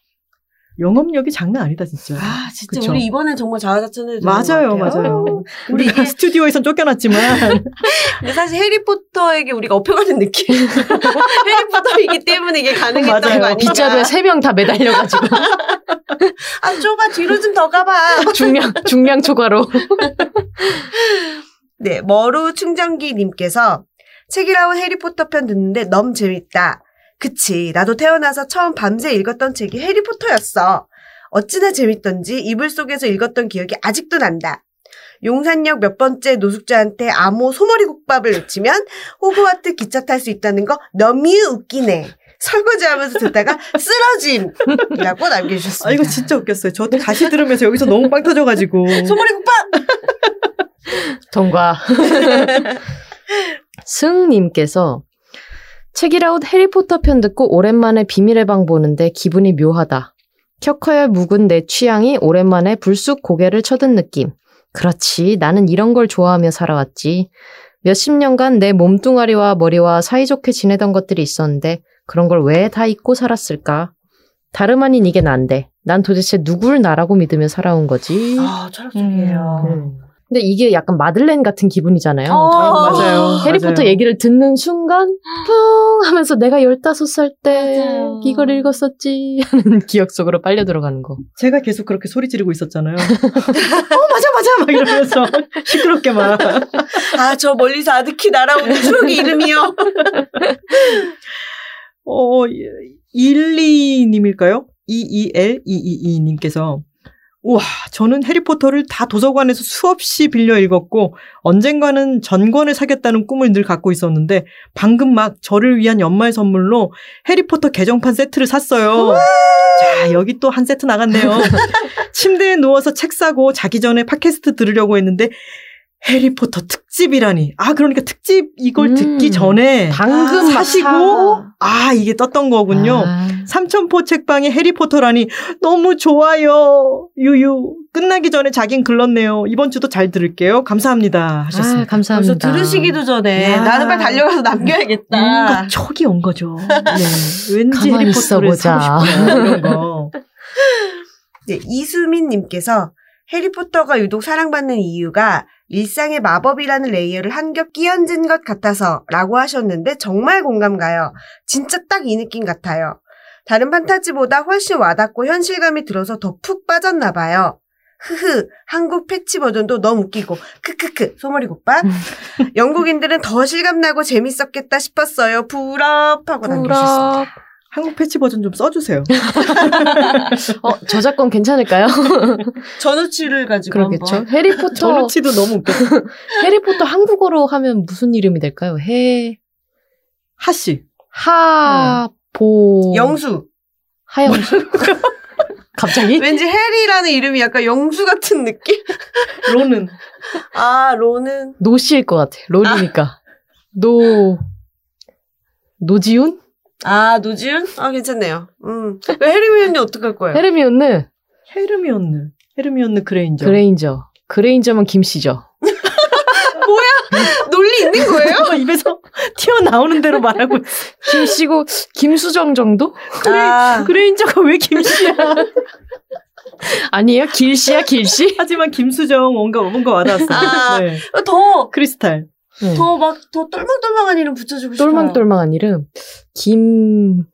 영업력이 장난 아니다 진짜. 아, 진짜 그쵸? 우리 이번엔 정말 자아자찬해야 되는 맞아요, 것 같아요. 맞아요. *laughs* 우리가 이게 스튜디오에선 쫓겨났지만 *laughs* 근데 사실 해리포터에게 우리가 업혀가는 느낌. *laughs* 해리포터이기 때문에 이게 가능했던 맞아요. 거 아닌가. 빗자루에 세 명 다 매달려가지고 아, 좁아. 뒤로 좀 더 가봐. 중량 중량 초과로. 네, 머루 충전기님께서 책이라운 해리포터 편 듣는데 너무 재밌다. 그치, 나도 태어나서 처음 밤새 읽었던 책이 해리포터였어. 어찌나 재밌던지 이불 속에서 읽었던 기억이 아직도 난다. 용산역 몇 번째 노숙자한테 암호 소머리 국밥을 외치면 호그와트 기차 탈 수 있다는 거 너무 웃기네. 설거지 하면서 듣다가 쓰러짐이라고 남겨주셨습니다. 아 이거 진짜 웃겼어요. 저도 다시 들으면서 여기서 너무 빵 터져가지고 소머리 국밥! 통과. *laughs* 승님께서 책이라웃 해리포터 편 듣고 오랜만에 비밀의 방 보는데 기분이 묘하다. 켜커의 묵은 내 취향이 오랜만에 불쑥 고개를 쳐든 느낌. 그렇지. 나는 이런 걸 좋아하며 살아왔지. 몇십 년간 내 몸뚱아리와 머리와 사이좋게 지내던 것들이 있었는데 그런 걸 왜 다 잊고 살았을까? 다름 아닌 이게 난데. 난 도대체 누굴 나라고 믿으며 살아온 거지? 아, 철학적이에요. 음. 근데 이게 약간 마들렌 같은 기분이잖아요. 어, 맞아요. 해리포터 맞아요. 얘기를 듣는 순간 퐁 하면서 내가 15살 때 맞아요. 이걸 읽었었지 하는 *laughs* 기억 속으로 빨려 들어가는 거. 제가 계속 그렇게 소리 지르고 있었잖아요. *laughs* 어 맞아 맞아 막 이러면서 *laughs* 시끄럽게 막. 아, 저 멀리서 아득히 날아오는 추억의 이름이요. 어 12님일까요? E EEL222님께서 우와, 저는 해리포터를 다 도서관에서 수없이 빌려 읽었고, 언젠가는 전권을 사겠다는 꿈을 늘 갖고 있었는데, 방금 막 저를 위한 연말 선물로 해리포터 개정판 세트를 샀어요. 자, 여기 또 한 세트 나갔네요. *laughs* 침대에 누워서 책 사고 자기 전에 팟캐스트 들으려고 했는데, 해리포터 특집이라니. 아, 그러니까 특집 이걸 음. 듣기 전에 방금 아, 막 사시고. 아, 이게 떴던 거군요. 아, 삼천포 책방에 해리포터라니 너무 좋아요. 유유. 끝나기 전에 자긴 글렀네요. 이번 주도 잘 들을게요. 감사합니다. 아, 하셨습니다. 벌써 감사합니다. 들으시기도 전에 야. 나는 빨리 달려가서 남겨야겠다. 뭔가 촉이 온 거죠. *laughs* 네. 왠지 해리포터를. 사고 싶어요. 이런 거. *laughs* 네, 이수민 님께서 해리포터가 유독 사랑받는 이유가 일상의 마법이라는 layer를 한 겹 끼얹은 것 같아서 라고 하셨는데 정말 공감 가요. 진짜 딱 이 느낌 같아요. 다른 판타지보다 훨씬 와닿고 현실감이 들어서 더 푹 빠졌나 봐요. 흐흐, 한국 패치 버전도 너무 웃기고, 크크크, 소머리 국밥. 영국인들은 더 실감나고 재밌었겠다 싶었어요. 부럽 하고 남겨주셨습니다. 한국 패치 버전 좀 써주세요. 어, 저작권 괜찮을까요? *laughs* 전우치를 가지고 그렇겠죠. 한번. 해리포터 전우치도 너무 웃겨. *laughs* 해리포터 한국어로 하면 무슨 이름이 될까요? 해 하씨. 하보 영수. 하영수 *laughs* 갑자기 왠지 해리라는 이름이 약간 영수 같은 느낌? 론은. 아, 론은. 노씨일 것 같아. 롤이니까 노 노지훈 아, 노지훈? 아, 괜찮네요. 음. 왜 해리미언니 어떡할 거예요? 헤르미온느 헤르미온느. 헤르미온느 그레인저. 그레인저 그레인저만 김씨죠. *laughs* 논리 있는 거예요? 입에서 튀어나오는 대로 말하고. 김씨고 김수정 정도? 아, 그레인저가 왜 김씨야? 아니에요? 길씨야 길씨? 하지만 김수정 뭔가 뭔가 와닿았어. 아. 네. 더, 크리스탈. 응. 더 막, 더 똘망똘망한 이름 붙여주고 싶어요. 똘망똘망한 이름 김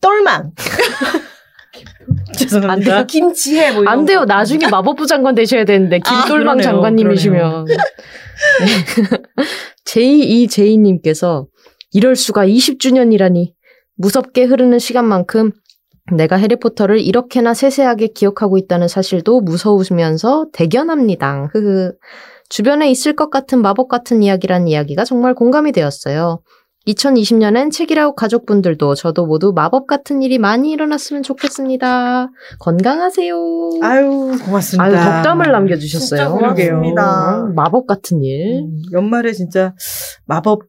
똘망. *laughs* 죄송합니다. 김지혜 뭐 안 돼요. 거. 나중에 마법부 장관 되셔야 되는데 아, 김돌망 그러네요. 장관님이시면. *laughs* 제2제이님께서 이럴 수가 20주년이라니 무섭게 흐르는 시간만큼 내가 해리포터를 이렇게나 세세하게 기억하고 있다는 사실도 무서우면서 대견합니다. 흐흐. 주변에 있을 것 같은 마법 같은 이야기란 이야기가 정말 공감이 되었어요. 2020년엔 책이라고 가족분들도 저도 모두 마법 같은 일이 많이 일어났으면 좋겠습니다. 건강하세요. 아유, 고맙습니다. 아유, 덕담을 남겨주셨어요. 진짜 고맙습니다. 음, 마법 같은 일. 음, 연말에 진짜 마법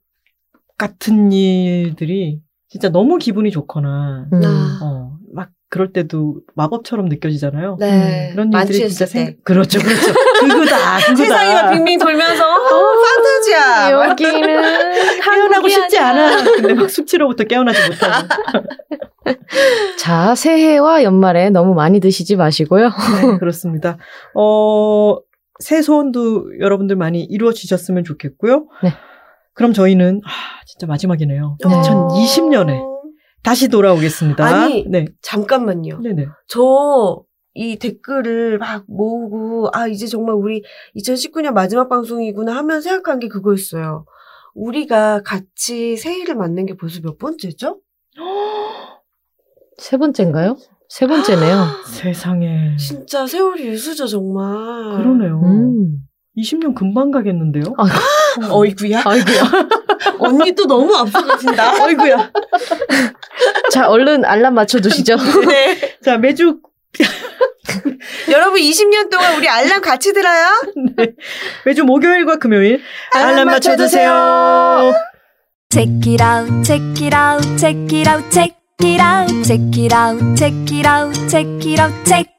같은 일들이 진짜 너무 기분이 좋거나, 음. 아, 어, 막 그럴 때도 마법처럼 느껴지잖아요. 네. 그런 일들이 진짜. 생, 그렇죠, 그렇죠. *laughs* 그거다, 그거다. 세상이 막 빙빙 돌면서 어, 판타지야. 막 여기는 *laughs* 깨어나고 싶지 아니야. 않아. 근데 막 숙취로부터 깨어나지 못하고. *laughs* 자, 새해와 연말에 너무 많이 드시지 마시고요. 네, 그렇습니다. 어, 새 소원도 여러분들 많이 이루어지셨으면 좋겠고요. 네. 그럼 저희는, 아, 진짜 마지막이네요. 네. 2020년에 다시 돌아오겠습니다. 아니, 네. 잠깐만요. 네네. 저 이 댓글을 막 모으고 아 이제 정말 우리 2019년 마지막 방송이구나 하면 생각한 게 그거였어요. 우리가 같이 새해를 맞는 게 벌써 몇 번째죠? *gasps* 세 번째인가요? 세 번째네요. *gasps* 세상에. 진짜 세월이 일수죠 정말. 그러네요. 음. 20년 금방 가겠는데요? 아, *laughs* 어이구야. 아이고야. 언니 또 너무 앞서가신다. 어이구야. 자, 얼른 알람 맞춰두시죠. 네. 자, 매주, 여러분 20년 동안 우리 알람 같이 들어요? 매주 목요일과 금요일 알람 알람 맞춰주세요. Check it out, check it out, check it out, check it out, check it out, check it out, check it out, check.